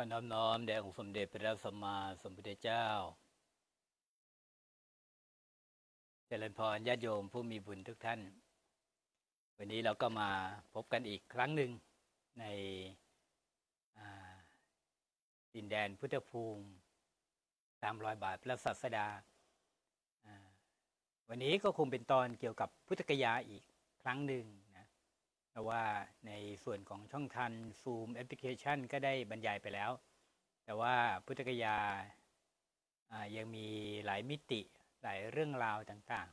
อน้อมน้อมแด่องค์สมเด็จพระสัมมาสัมพุทธเจ้า เจริญพรญาติโยมผู้มีบุญทุกท่าน วันนี้เราก็มาพบกันอีกครั้งหนึ่งในดินแดนพุทธภูมิตามรอยบาทพระศาสดา วันนี้ก็คงเป็นตอนเกี่ยวกับพุทธกยาอีกครั้งหนึ่ง ว่าในส่วนของช่องทันซูมแอปพลิเคชันก็ได้บรรยายไปแล้ว แต่ว่าพุทธกยาอ่ายังมีหลายมิติหลายเรื่องราวต่าง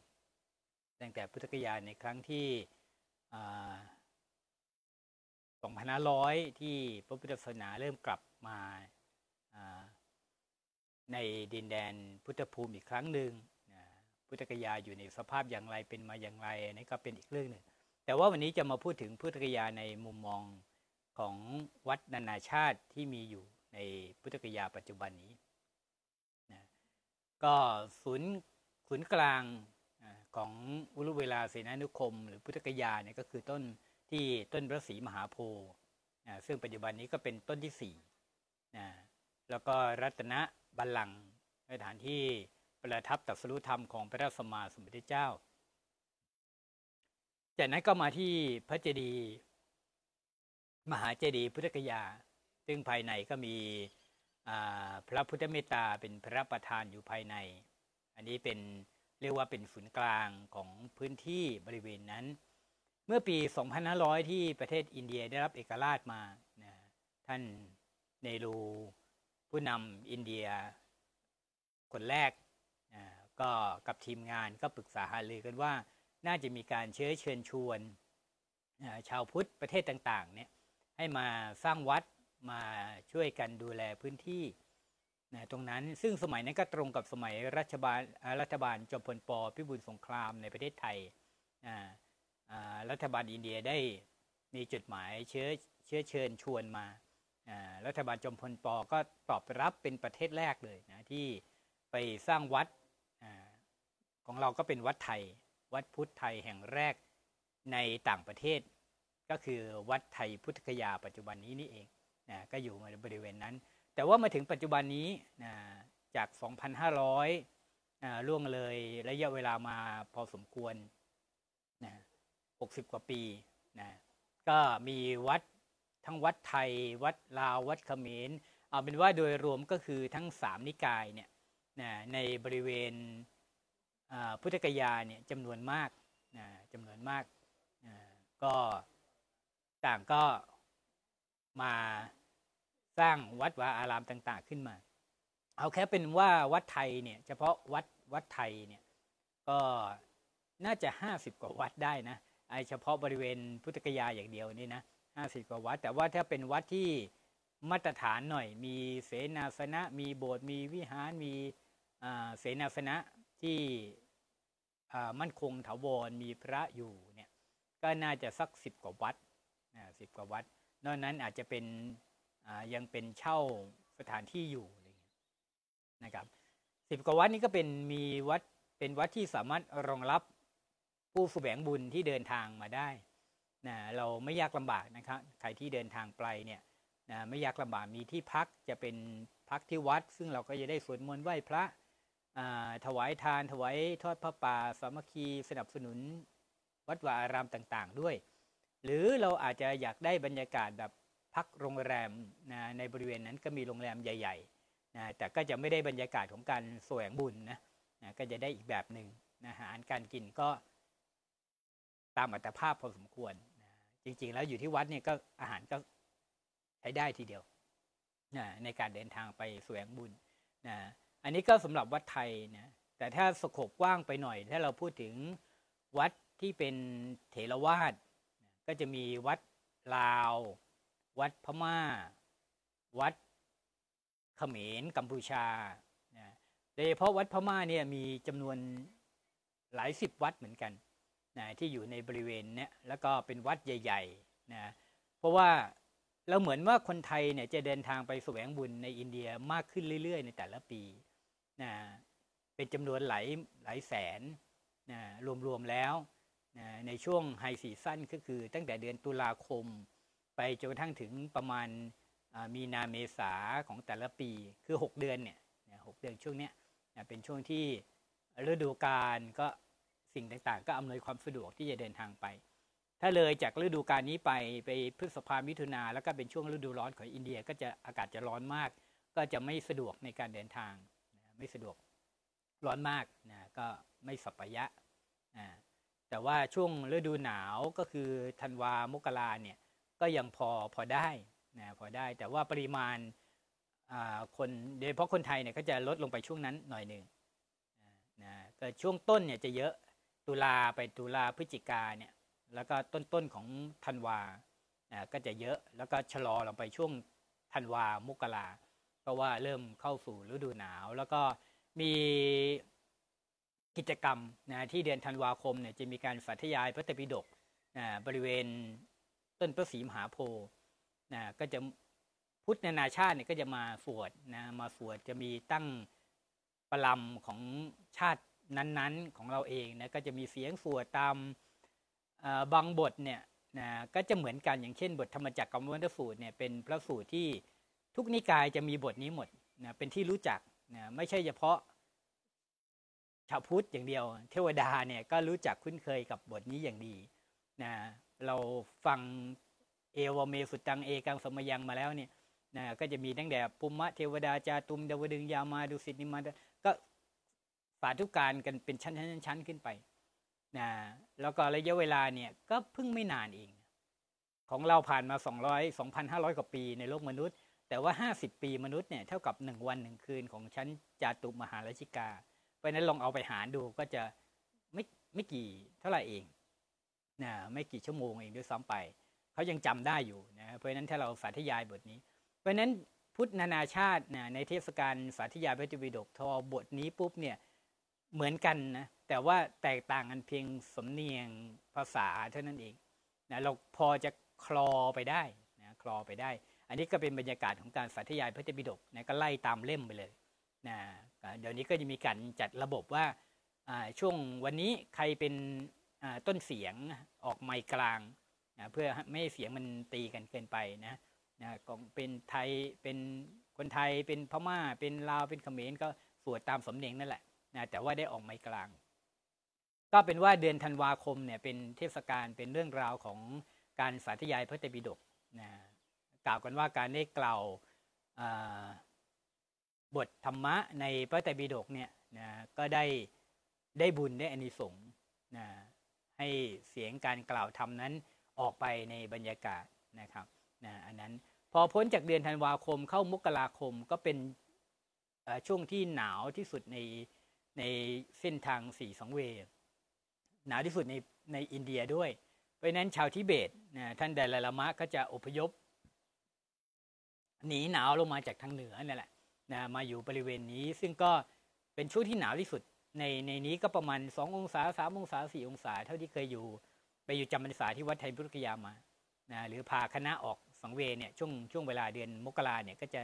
ๆ ตั้งแต่พุทธกยาในครั้งที่อ่า2500 ที่พระพุทธศาสนาเริ่มกลับมาอ่าในดินแดนพุทธภูมิอีกครั้งหนึ่งนะพุทธกยาอยู่ในสภาพอย่างไรเป็นมาอย่างไรนี่ก็เป็นอีกเรื่องหนึ่ง แต่ว่าวันนี้จะมาพูดถึงพุทธกยาในมุมมองของวัดนานาชาติที่มีอยู่ในพุทธกยาปัจจุบันนี้นะก็ศูนย์ศูนย์กลางของอุรุเวลาเสนานุคม หรือพุทธกยาเนี่ยก็คือต้นที่ต้นพระศรีมหาโพธิ์ซึ่งปัจจุบันนี้ก็เป็นต้นที่สี่นะแล้วก็รัตนบัลลังก์สถานที่ประทับตรัสรู้ธรรมของพระสัมมาสัมพุทธเจ้า จากนั้นก็มาที่พระเจดีย์มหาเจดีย์พุทธกยา ซึ่งภายในก็มีพระพุทธเมตตาเป็นพระประธานอยู่ภายใน อันนี้เป็นเรียกว่าเป็นศูนย์กลางของพื้นที่บริเวณนั้น เมื่อปี 2500 ที่ประเทศอินเดียได้รับเอกราชมานะท่านเนรูผู้นำอินเดีย คนแรกก็กับทีมงานก็ปรึกษาหารือกันว่า น่าจะมีการเชื้อเชิญชวนชาวพุทธประเทศต่างๆเนี่ยให้มาสร้างวัดมาช่วยกันดูแลพื้นที่นะตรงนั้นซึ่งสมัยนั้นก็ตรงกับสมัยรัฐบาลรัฐบาลจอมพลปพิบูลสงครามในประเทศไทยรัฐบาลอินเดียได้มีจดหมายเชื้อเชื้อเชิญชวนมารัฐบาลจอมพลปก็ตอบรับเป็นประเทศแรกเลยนะที่ไปสร้างวัดอของเราก็เป็นวัดไทย วัดพุทธไทยแห่งแรกในต่างประเทศ ก็คือวัดไทยพุทธคยาปัจจุบันนี้นี่เองนะก็อยู่ในบริเวณนั้น แต่ว่ามาถึงปัจจุบันนี้นะจาก 2,500อ่าล่วงเลยระยะเวลามาพอสมควรนะ60 กว่าปีนะก็มีวัดทั้งวัดไทย วัดลาว วัดเขมรเอาเป็นว่าโดยรวมก็คือทั้งสามนิกายเนี่ยนะในบริเวณ พุทธกยาเนี่ยจำนวนมากนะจำนวนมากอ่าก็ต่างก็มาสร้างวัดวาอารามต่าง ๆ ขึ้นมา เอาแค่เป็นว่าวัดไทยเนี่ยเฉพาะวัดวัดไทยเนี่ยก็น่าจะห้าสิบกว่าวัดได้นะไอเฉพาะบริเวณพุทธกยาอย่างเดียวนี่นะห้าสิบกว่าวัด แต่ว่าถ้าเป็นวัดที่มาตรฐานหน่อย มีเสนาสนะ มีโบสถ์มีวิหารมีเสนาสนะ ที่มั่นคงถาวรมีพระอยู่เนี่ยก็น่าจะสักสิบกว่าวัดสิบกว่าวัด นอกนั้นอาจจะเป็นยังเป็นเช่าสถานที่อยู่อะไรเงี้ยนะครับสิบกว่าวัดนี้ก็เป็นมีวัดเป็นวัดที่สามารถรองรับผู้แสวงบุญที่เดินทางมาได้นะเราไม่ยากลำบากนะครับใครที่เดินทางไกลเนี่ยนะไม่ยากลำบากมีที่พักจะเป็นพักที่วัด ซึ่งเราก็จะได้สวดมนต์ไหว้พระ ถวายทานถวายทอดพระป่าสามัคคีสนับสนุนวัดวาอารามต่างๆ ด้วย หรือเราอาจจะอยากได้บรรยากาศแบบพักโรงแรมนะในบริเวณนั้นก็มีโรงแรมใหญ่ๆนะแต่ก็จะไม่ได้บรรยากาศของการแสวงบุญนะนะก็จะได้อีกแบบหนึ่งนะอาหารการกินก็ตามอัตภาพพอสมควรนะจริงๆ แล้วอยู่ที่วัดเนี่ยก็อาหารก็ใช้ได้ทีเดียวนะในการเดินทางไปแสวงบุญนะ อันนี้ก็สำหรับวัดไทยนะแต่ถ้าสโคบกว้างไปหน่อย ถ้าเราพูดถึงวัดที่เป็นเถรวาทก็จะมีวัดลาว วัดพม่า วัดเขมรกัมพูชาโดยเฉพาะวัดพม่าเนี่ยมีจำนวนหลายสิบวัดเหมือนกันนะที่อยู่ในบริเวณเนี้ยแล้วก็เป็นวัดใหญ่ๆนะเพราะว่าเราเหมือนว่าคนไทยเนี่ยจะเดินทางไปแสวงบุญในอินเดียมากขึ้นเรื่อยๆ ในแต่ละปี นะเป็นจำนวนหลายหลายแสนนะรวมๆแล้วนะในช่วงไฮซีซั่นก็คือตั้งแต่เดือนตุลาคม ไปจนกระทั่งถึงประมาณมีนาเมษาของแต่ละปีคือ 6 เดือนเนี่ยหกเดือนช่วงเนี้ยเป็นช่วงที่ฤดูกาลก็สิ่งต่างๆ ก็อำนวยความสะดวกที่จะเดินทางไป ถ้าเลยจากฤดูกาลนี้ไปไปพฤษภามิถุนาแล้วก็เป็นช่วงฤดูร้อนของอินเดีย ก็จะอากาศจะร้อนมาก ก็จะไม่สะดวกในการเดินทาง ไม่สะดวกร้อนมากนะก็ไม่สัปยะอ่าแต่ว่าช่วงฤดูหนาวก็คือธันวามกราเนี่ยก็ยังพอพอได้นะพอได้แต่ว่าปริมาณอ่าคนโดยเฉพาะคนไทยเนี่ยก็จะลดลงไปช่วงนั้นหน่อยหนึ่งนะก็ช่วงต้นเนี่ยจะเยอะตุลาไปตุลาพฤศจิกาเนี่ยแล้วก็ต้นต้นของธันวาอ่าก็จะเยอะแล้วก็ชะลอลงไปช่วงธันวามกรา เพราะว่าเริ่มเข้าสู่ฤดูหนาว แล้วก็มีกิจกรรมนะที่เดือนธันวาคมเนี่ยจะมีการสาธยายพระตปิฎกนะบริเวณต้นพระศรีมหาโพธิ์นะก็จะพุทธนานาชาติเนี่ยก็จะมาสวดนะมาสวดจะมีตั้งประลำของชาตินั้นๆของเราเองนะก็จะมีเสียงสวดตามบางบทเนี่ยนะก็จะเหมือนกันอย่างเช่น บทธรรมจักรกัมวัฏสูตรเนี่ยเป็นพระสูตรที่ ทุกนิกายจะมีบทนี้หมดนะเป็นที่รู้จักนะไม่ใช่เฉพาะชาวพุทธอย่างเดียว เทวดาเนี่ยก็รู้จักคุ้นเคยกับบทนี้อย่างดีนะเราฟังเอวเมสุตังเอกังสมยังมาแล้วเนี่ยนะก็จะมีตั้งแต่ปุมมะเทวดาจาตุมดาวดึงยามาดุสิตนิมาก็สาธุการกันเป็นชั้นชั้นชั้นขึ้นไปนะแล้วก็ระยะเวลาเนี่ยก็เพิ่งไม่นานเอง ของเราผ่านมา 200 2,500 กว่าปีในโลกมนุษย์ แต่ว่า 50 ปีมนุษย์เนี่ยเท่ากับ 1 วัน 1 คืนของชั้นจาตุมหาราชิกา เพราะนั้นลองเอาไปหารดูก็จะไม่ไม่กี่เท่าไหร่เองนะไม่กี่ชั่วโมงเองด้วยซ้ำไป เขายังจำได้อยู่นะเพราะนั้นถ้าเราสาธยายบทนี้ เพราะฉะนั้นพุทธนานาชาตินะในเทศกาลสาธยายพระจุบิดกทอบทนี้ปุ๊บเนี่ยเหมือนกันนะแต่ว่าแตกต่างกันเพียงสำเนียงภาษาเท่านั้นเองนะเราพอจะคลอไปได้นะคลอไปได้ อันนี้ก็เป็นบรรยากาศของการสาธยายพระจุบิดกนะก็ไล่ตามเล่มไปเลยนะเดี๋ยวนี้ก็จะมีการจัดระบบว่าช่วงวันนี้ใครเป็นต้นเสียงออกไมค์กลางนะเพื่อไม่ให้เสียงมันตีกันเกินไปนะนะของเป็นไทยเป็นคนไทยเป็นพม่าเป็นลาวเป็นเขมรก็สวดตามสำเนียงนั่นแหละนะแต่ว่าได้ออกไมค์กลาง ก็เป็นว่าเดือนธันวาคมเนี่ยเป็นเทศกาลเป็นเรื่องราวของการสาธยายพระเตปิฎกนะ กล่าวกันว่าการได้กล่าวบทธรรมะในพระไตรปิฎกเนี่ยนะก็ได้ได้บุญได้อานิสงส์นะให้เสียงการกล่าวธรรมนั้นออกไปในบรรยากาศนะครับนะอันนั้นพอพ้นจากเดือนธันวาคมเข้ามกราคมก็เป็นช่วงที่หนาวที่สุดในในเส้นทางสี่สองเวหนาวที่สุดในในอินเดียด้วย เพราะนั้นชาวทิเบตนะท่านไดลลามะก็จะอพยพ หนีหนาวลงมาจากทางเหนือนั่แหละนะมาอยู่บริเวณนี้ซึ่งก็เป็นช่วงที่หนาวที่สุด ในในนี้ก็ประมาณ 2 องศา 3 องศา 4 องศา เท่าที่เคยอยู่ไปอยู่จำพรรษาที่วัดไทยพุทธกยามานะหรือพาคณะออกสังเวเนี่ยช่วงช่วงเวลาเดือนมกราเนี่ยก็จะ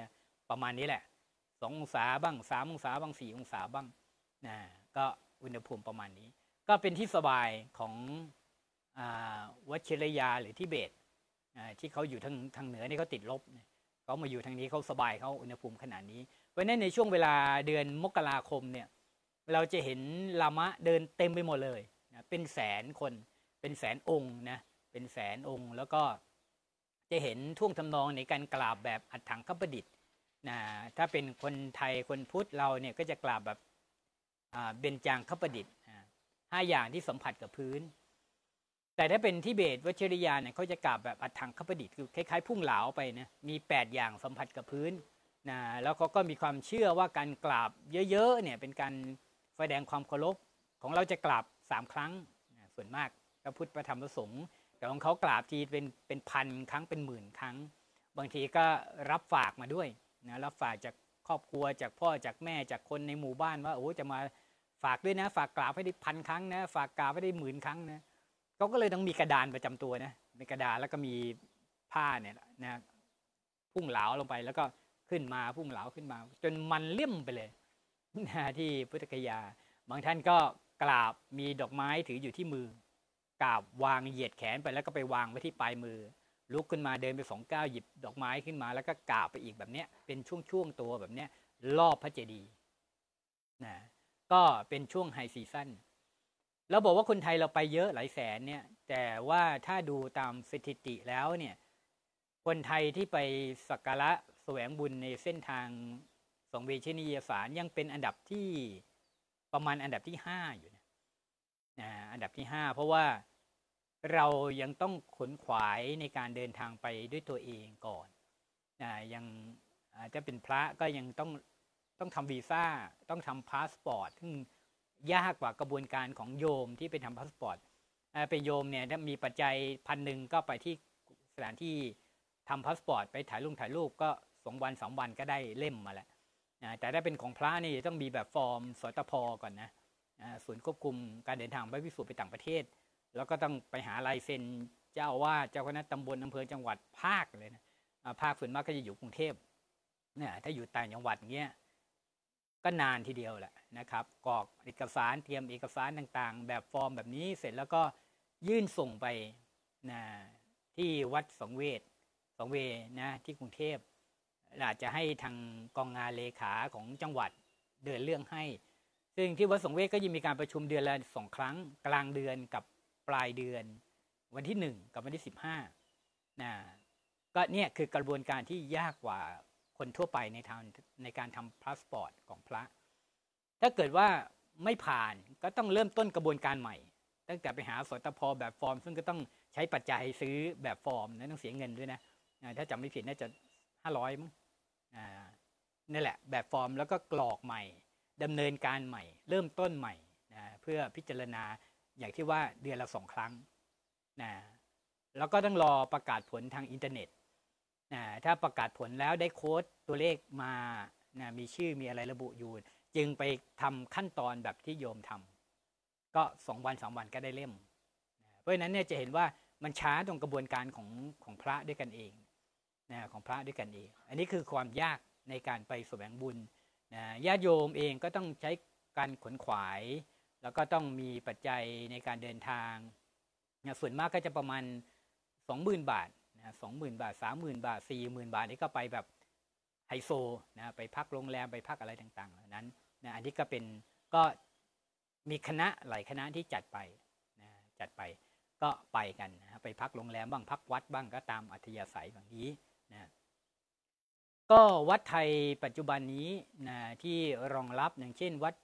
ประมาณนี้แหละ 2 องศาบ้าง 3 องศาบ้าง 4 องศาบ้างนะก็อุณหภูมิประมาณนี้ ก็เป็นที่สบายของอวัชิรยาหรือทิเบตที่เขาอยู่ทางทางเหนือนี่เขาติดลบเนี่ย ขามาอยู่ทางนี้เขาสบายเขาอุณหภูมิขนาดนี้ เพราะนั้นในช่วงเวลาเดือนมกราคมเนี่ยเราจะเห็นลามะเดินเต็มไปหมดเลยนะเป็นแสนคนเป็นแสนองค์นะเป็นแสนองค์ แล้วก็จะเห็นท่วงทำนองในการกราบแบบอัดถังขประดิษฐ์นะถ้าเป็นคนไทยคนพุทธเราเนี่ยก็จะกราบแบบเบญจางขประดิษฐ์ห้าอย่างที่สัมผัสกับพื้น แต่ถ้าเป็นที่เบตวัชริยาเนี่ยเขาจะกราบแบบอัดถังขประดิษฐ์คือคล้ายๆ พุ่งเหลาไปนะมี 8 อย่างสัมผัสกับพื้นนะแล้วเขาก็มีความเชื่อว่าการกราบเยอะๆเนี่ยเป็นการแสดงความเคารพของเราจะกราบสามครั้งนะส่วนมากพระพุทธพระธรรมพระสงฆ์แต่ของเขากราบทีเป็นเป็นพันครั้งเป็นหมื่นครั้ง บางทีก็รับฝากมาด้วยนะรับฝากจากครอบครัวจากพ่อจากแม่จากคนในหมู่บ้านว่าโอ้จะมาฝากด้วยนะ ฝากกราบให้ได้พันครั้งนะฝากกราบให้ได้หมื่นครั้งนะ เขาก็เลยต้องมีกระดานประจำตัวนะเป็นกระดานแล้วก็มีผ้าเนี่ยนะพุ่งเหลาลงไปแล้วก็ขึ้นมาพุ่งเหลาขึ้นมา จนมันเลี่ยมไปเลยนะที่พุทธกยา บางท่านก็กราบมีดอกไม้ถืออยู่ที่มือกราบวางเหยียดแขนไปแล้วก็ไปวางไว้ที่ปลายมือ ลุกขึ้นมาเดินไปสองก้าวหยิบดอกไม้ขึ้นมา แล้วก็กราบไปอีกแบบเนี้ยเป็นช่วงๆตัวแบบเนี้ยรอบพระเจดีย์นะก็เป็นช่วงไฮซีซั่น เราบอกว่าคนไทยเราไปเยอะหลายแสนเนี่ย แต่ว่าถ้าดูตามสถิติแล้วเนี่ย คนไทยที่ไปสักการะแสวงบุญในเส้นทางสองเวชนียสารยังเป็นอันดับที่ประมาณอันดับที่ห้าอยู่นะนะอันดับที่ห้าเพราะว่าเรายังต้องขนขวายในการเดินทางไปด้วยตัวเองก่อนนะยังอาจจะเป็นพระก็ยังต้องต้องทำวีซ่าต้องทำพาสปอร์ตซึ่ง ยากกว่ากระบวนการของโยมที่ไปทำพาสปอร์ตเป็นโยมเนี่ยถ้ามีปัจจัยพันหนึ่งก็ไปที่สถานที่ทำพาสปอร์ตไปถ่ายรูปถ่ายรูปก็สองวันสามวันก็ได้เล่มมาแล้วแต่ถ้าเป็นของพระนี่ต้องมีแบบฟอร์ม ศ.ต.ภ. ก่อนนะศูนย์ควบคุมการเดินทางไปพิสูจน์ไปต่างประเทศ แล้วก็ต้องไปหาลายเซ็นเจ้าว่าเจ้าคณะตำบลอำเภอจังหวัดภาคเลยนะอ่าภาคส่วนมากก็จะอยู่กรุงเทพเนี่ยถ้าอยู่ต่างจังหวัดเงี้ยก็นานทีเดียวแหละ นะครับกรอกเอกสารเตรียมเอกสารต่างๆ แบบฟอร์มแบบนี้เสร็จแล้วก็ยื่นส่งไปนะที่วัดสองเวทสองเวนะที่กรุงเทพอาจจะให้ทางกองงานเลขาของจังหวัดเดินเรื่องให้ ซึ่งที่วัดสังเวชก็ยังมีการประชุมเดือนละสองครั้ง กลางเดือนกับปลายเดือน วันที่หนึ่งกับวันที่สิบห้านะก็เนี่ยคือกระบวนการที่ยากกว่าคนทั่วไปในทางในการทำพาสปอร์ตของพระ ถ้าเกิดว่าไม่ผ่านก็ต้องเริ่มต้นกระบวนการใหม่ ตั้งแต่ไปหาศ.ต.ภ. แบบฟอร์ม ซึ่งก็ต้องใช้ปัจจัยซื้อแบบฟอร์มนะต้องเสียเงินด้วยนะถ้าจำไม่ผิดน่าจะห้าร้อยมั้งนี่แหละแบบฟอร์มแล้วก็กรอกใหม่ดำเนินการใหม่ เริ่มต้นใหม่นะเพื่อพิจารณาอย่างที่ว่าเดือนละสองครั้งนะแล้วก็ต้องรอประกาศผลทางอินเทอร์เน็ตนะถ้าประกาศผลแล้วได้โค้ดตัวเลขมานะมีชื่อมีอะไรระบุอยู่ จึงไปทำขั้นตอนแบบที่โยมทำก็สองวันสามวันก็ได้เล่ม เพราะฉะนั้นเนี่ยจะเห็นว่ามันช้าตรงกระบวนการของของพระด้วยกันเองนะของพระด้วยกันเอง อันนี้คือความยากในการไปสแสวงบุญนะญาติโยมเองก็ต้องใช้การขนขวาย แล้วก็ต้องมีปัจจัยในการเดินทางนะส่วนมากก็จะประมาณ 20,000 บาทนะ20,000บาท 30,000 บาท 40,000 บาทนี่ก็ไปแบบไฮโซนะไปพักโรงแรมไปพักอะไรต่างๆเหล่านั้น นะอันนี้ก็เป็นก็มีคณะหลายคณะที่จัดไปนะจัดไปก็ไปกันนะไปพักโรงแรมบ้างพักวัดบ้างก็ตามอัธยาศัยแบบนี้นะก็วัดไทยปัจจุบันนี้นะที่รองรับอย่างเช่น วัด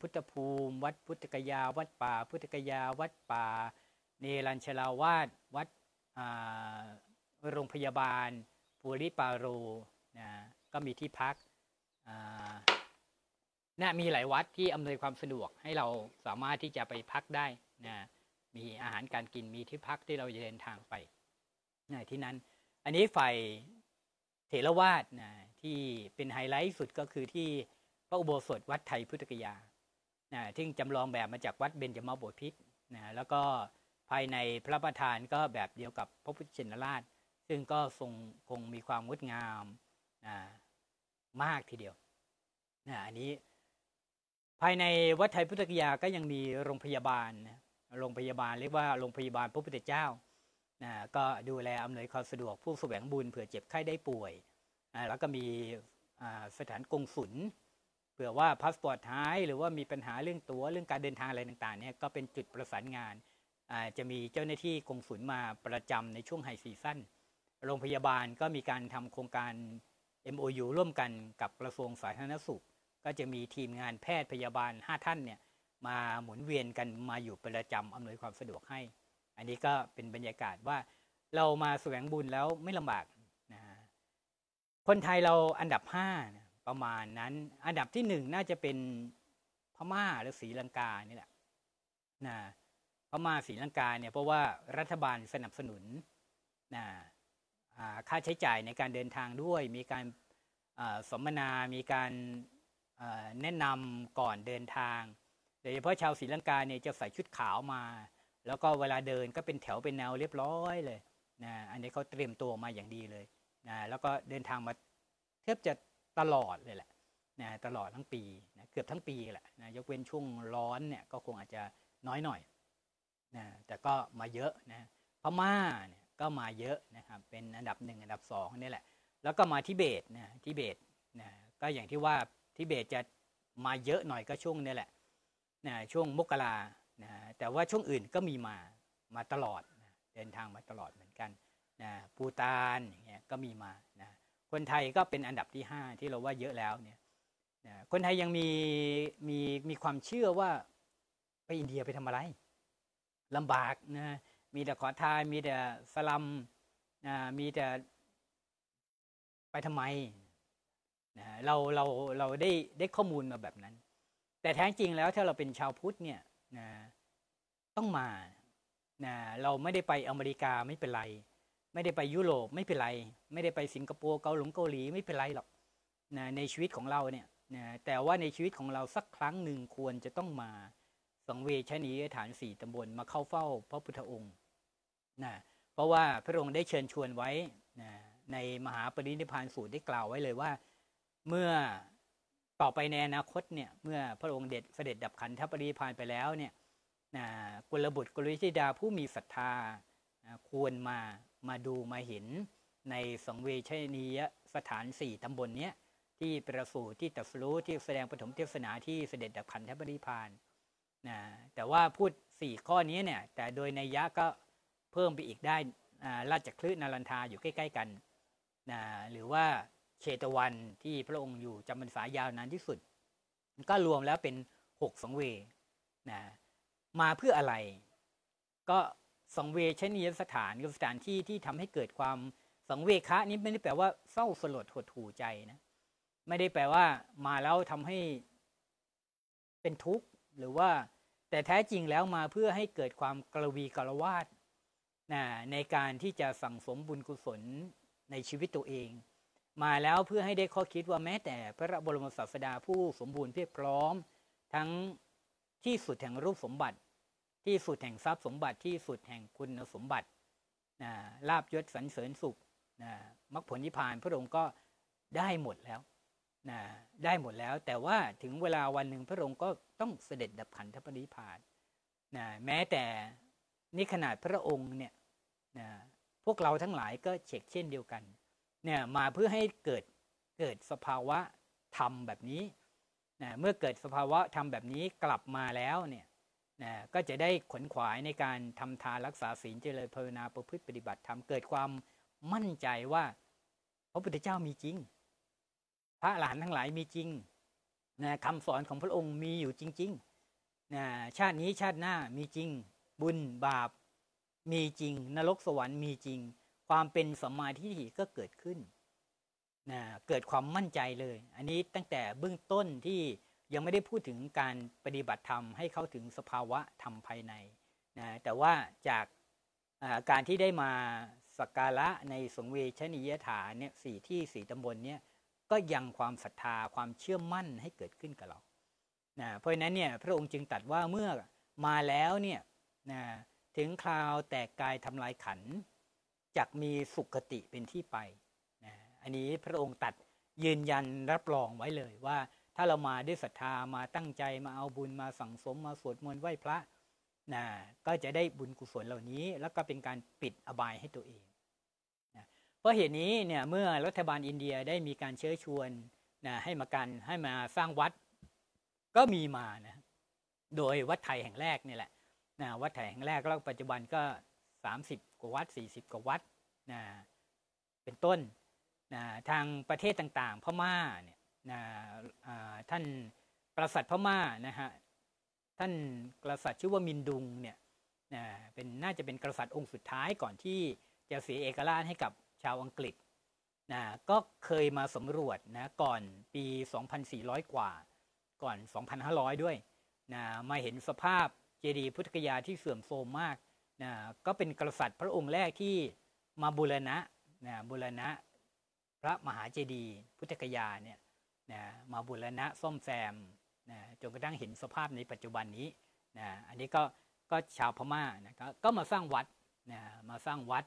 พุทธภูมิ วัดพุทธกยา วัดป่า พุทธกยา วัดป่า เนรัญชลาวาสวัดโรงพยาบาลปุริปาโรนะก็มีที่พักอ นะมีหลายวัดที่อำนวยความสะดวกให้เราสามารถที่จะไปพักได้นะมีอาหารการกินมีที่พักที่เราจะเดินทางไปนะที่นั้น อันนี้ฝ่ายเถรวาทนะที่เป็นไฮไลท์สุดก็คือที่พระอุโบสถวัดไทยพุทธกยานะที่จำลองแบบมาจากวัดเบญจมาบพิตรนะแล้วก็ภายในพระประธานก็แบบเดียวกับพระพุทธชินราช ซึ่งก็ทรงคงมีความงดงามนะมากทีเดียวนะอันนี้ ภายในวัดไทยพุทธคยาก็ยังมีโรงพยาบาลโรงพยาบาลเรียกว่าโรงพยาบาลพระพุทธเจ้านะก็ดูแลอำนวยความสะดวกผู้แสวงบุญเผื่อเจ็บไข้ได้ป่วยนะแล้วก็มีสถานกงสุลเผื่อว่าพาสปอร์ตหายหรือว่ามีปัญหาเรื่องตั๋วเรื่องการเดินทางอะไรต่างๆเนี่ยก็เป็นจุดประสานงานอ่าจะมีเจ้าหน้าที่กงสุลมาประจำในช่วงไฮซีซั่นโรงพยาบาลก็มีการทำโครงการ MOU ร่วมกันกับกระทรวงสาธารณสุข ก็จะมีทีมงานแพทย์พยาบาล 5 ท่านเนี่ยมาหมุนเวียนกันมาอยู่ประจำอำนวยความสะดวกให้ อันนี้ก็เป็นบรรยากาศว่าเรามาแสวงบุญแล้วไม่ลำบากนะคนไทยเราอันดับ5นะประมาณนั้น อันดับที่หนึ่งน่าจะเป็นพม่าหรือศรีลังกานี่แหละนะพม่าศรีลังกาเนี่ยเพราะว่ารัฐบาลสนับสนุนนะค่าใช้จ่ายในการเดินทางด้วย มีการอ่าสมนา มีการ แนะนำก่อนเดินทางโดยเฉพาะชาวศรีลังกาเนี่ยจะใส่ชุดขาวมา แล้วก็เวลาเดินก็เป็นแถวเป็นแนวเรียบร้อยเลยนะอันนี้เขาเตรียมตัวมาอย่างดีเลยนะแล้วก็เดินทางมาแทบจะตลอดเลยแหละนะตลอดทั้งปีนะเกือบทั้งปีแหละนะยกเว้นช่วงร้อนเนี่ยก็คงอาจจะน้อยหน่อยนะแต่ก็มาเยอะนะพม่าเนี่ยก็มาเยอะนะครับเป็นอันดับหนึ่งอันดับสองนี่แหละ แล้วก็มาทิเบตนะทิเบตนะก็อย่างที่ว่า ทิเบตจะมาเยอะหน่อยก็ช่วงนี้แหละนะช่วงมกรานะแต่ว่าช่วงอื่นก็มีมามาตลอดนะเดินทางมาตลอดเหมือนกันนะปูตานเงี้ยก็มีมานะคนไทยก็เป็นอันดับที่ห้าที่เราว่าเยอะแล้วเนี่ยนะคนไทยยังมีมีมีความเชื่อว่าไปอินเดียไปทำอะไรลำบากนะมีแต่ขอทานมีแต่สลัมนะมีแต่ไปทำไม นะเราเราเราได้ได้ข้อมูลมาแบบนั้น แต่แท้จริงแล้วถ้าเราเป็นชาวพุทธเนี่ยนะต้องมานะเราไม่ได้ไปอเมริกาไม่เป็นไร ไม่ได้ไปยุโรปไม่เป็นไร ไม่ได้ไปสิงคโปร์เกาหลงเกาหลีไม่เป็นไรหรอกนะในชีวิตของเราเนี่ยนะแต่ว่าในชีวิตของเราสักครั้งหนึ่งควรจะต้องมาสังเวชนีฐานสี่ตำบลมาเข้าเฝ้าพระพุทธองค์นะเพราะว่าพระองค์ได้เชิญชวนไว้นะในมหาปรินิพานสูตรได้กล่าวไว้เลยว่า เมื่อต่อไปในอนาคตเนี่ยเมื่อพระองค์เด็ดเสด็จดับขันธปริพานไปแล้วเนี่ยนะกุลบุตรกุลธิดาผู้มีศรัทธาควรมามาดูมาเห็นในสังเวชนียสถานสี่ตำบลเนี้ยที่ประสูติที่ตัสรู้ที่แสดงปฐมเทศนาที่เสด็จดับขันธปรินิพพานนะแต่ว่าพูดสี่ข้อนี้เนี่ยแต่โดยในยะก็เพิ่มไปอีกได้ราชคลื่นนารันทาอยู่ใกล้ ๆ กันนะหรือว่า เชตวันที่พระองค์อยู่จำพรรษายาวนานที่สุด ก็รวมแล้วเป็นหกสังเวนะมาเพื่ออะไร ก็สังเวชนียสถานคือสถานที่ที่ทำให้เกิดความสังเวคะนี้ไม่ได้แปลว่าเศร้าสลดหดหู่ใจนะไม่ได้แปลว่า มาแล้วทำให้เป็นทุกข์หรือว่าแต่แท้จริงแล้วมาเพื่อให้เกิดความกระวีกระวาดนะในการที่จะสั่งสมบุญกุศลในชีวิตตัวเอง มาแล้วเพื่อให้ได้ข้อคิดว่าแม้แต่พระบรมศาสดาผู้สมบูรณ์เพียบพร้อม ทั้งที่สุดแห่งรูปสมบัติ ที่สุดแห่งทรัพย์สมบัติที่สุดแห่งคุณสมบัตินะลาบยศสรรเสริญสุขนะมรรคผลนิพพานพระองค์ก็ได้หมดแล้วนะได้หมดแล้ว แต่ว่าถึงเวลาวันหนึ่งพระองค์ก็ต้องเสด็จดับขันธปรินิพพานนะแม้แต่นี่ขนาดพระองค์เนี่ยนะพวกเราทั้งหลายก็เช็คเช่นเดียวกัน เนี่ยมาเพื่อให้เกิดเกิดสภาวะธรรมแบบนี้นะเมื่อเกิดสภาวะธรรมแบบนี้กลับมาแล้วเนี่ยนะก็จะได้ขนขวายในการทำทานรักษาศีลเจริญภาวนาประพฤติปฏิบัติธรรมเกิดความมั่นใจว่าพระพุทธเจ้ามีจริง พระหลานทั้งหลายมีจริงนะคำสอนของพระองค์มีอยู่จริงๆนะชาตินี้ชาติหน้ามีจริง บุญบาปมีจริง นรกสวรรค์มีจริง ความเป็นสมาธิก็เกิดขึ้นนะเกิดความมั่นใจเลย อันนี้ตั้งแต่เบื้องต้นที่ยังไม่ได้พูดถึงการปฏิบัติธรรมให้เข้าถึงสภาวะธรรมภายในนะแต่ว่าจากการที่ได้มาสักการะในสงเวชนียฐานเนี่ยสี่ที่สี่ตำบลเนี่ยก็ยังความศรัทธาความเชื่อมั่นให้เกิดขึ้นกับเรานะเพราะฉะนั้นเนี่ยพระองค์จึงตัดว่าเมื่อมาแล้วเนี่ยนะถึงคราวแตกกายทำลายขัน จักมีสุขติเป็นที่ไปนะอันนี้พระองค์ตัดยืนยันรับรองไว้เลยว่า ถ้าเรามาด้วยศรัทธามาตั้งใจมาเอาบุญมาสั่งสมมาสวดมนต์ไหว้พระนะก็จะได้บุญกุศลเหล่านี้ แล้วก็เป็นการปิดอบายให้ตัวเองนะเพราะเหตุนี้เนี่ยเมื่อรัฐบาลอินเดียได้มีการเชิญชวนนะให้มากันให้มาสร้างวัดก็มีมานะโดยวัดไทยแห่งแรกนี่แหละนะวัดไทยแห่งแรกแล้วปัจจุบันก็ 30 กว่าวัด40 กว่าวัดนะเป็นต้นนะทางประเทศต่างๆ พม่าเนี่ยนะท่านกษัตริย์พม่านะฮะท่านกษัตริย์ชื่อว่ามินดุงเนี่ยนะเป็นน่าจะเป็นกษัตริย์องค์สุดท้ายก่อนที่จะเสียเอกราชให้กับชาวอังกฤษนะก็เคยมาสำรวจนะก่อนปี 2,400 กว่า ก่อน 2,500 ด้วยนะมาเห็นสภาพเจดีย์พุทธกยาที่เสื่อมโทรมมาก นะก็เป็นกษัตริย์พระองค์แรกที่มาบูรณะนะบูรณะพระมหาเจดีย์พุทธกยาเนี่ยนะมาบูรณะซ่อมแซมนะจนกระทั่งเห็นสภาพในปัจจุบันนี้นะอันนี้ก็ก็ชาวพม่านะก็ก็มาสร้างวัดนะมาสร้างวัด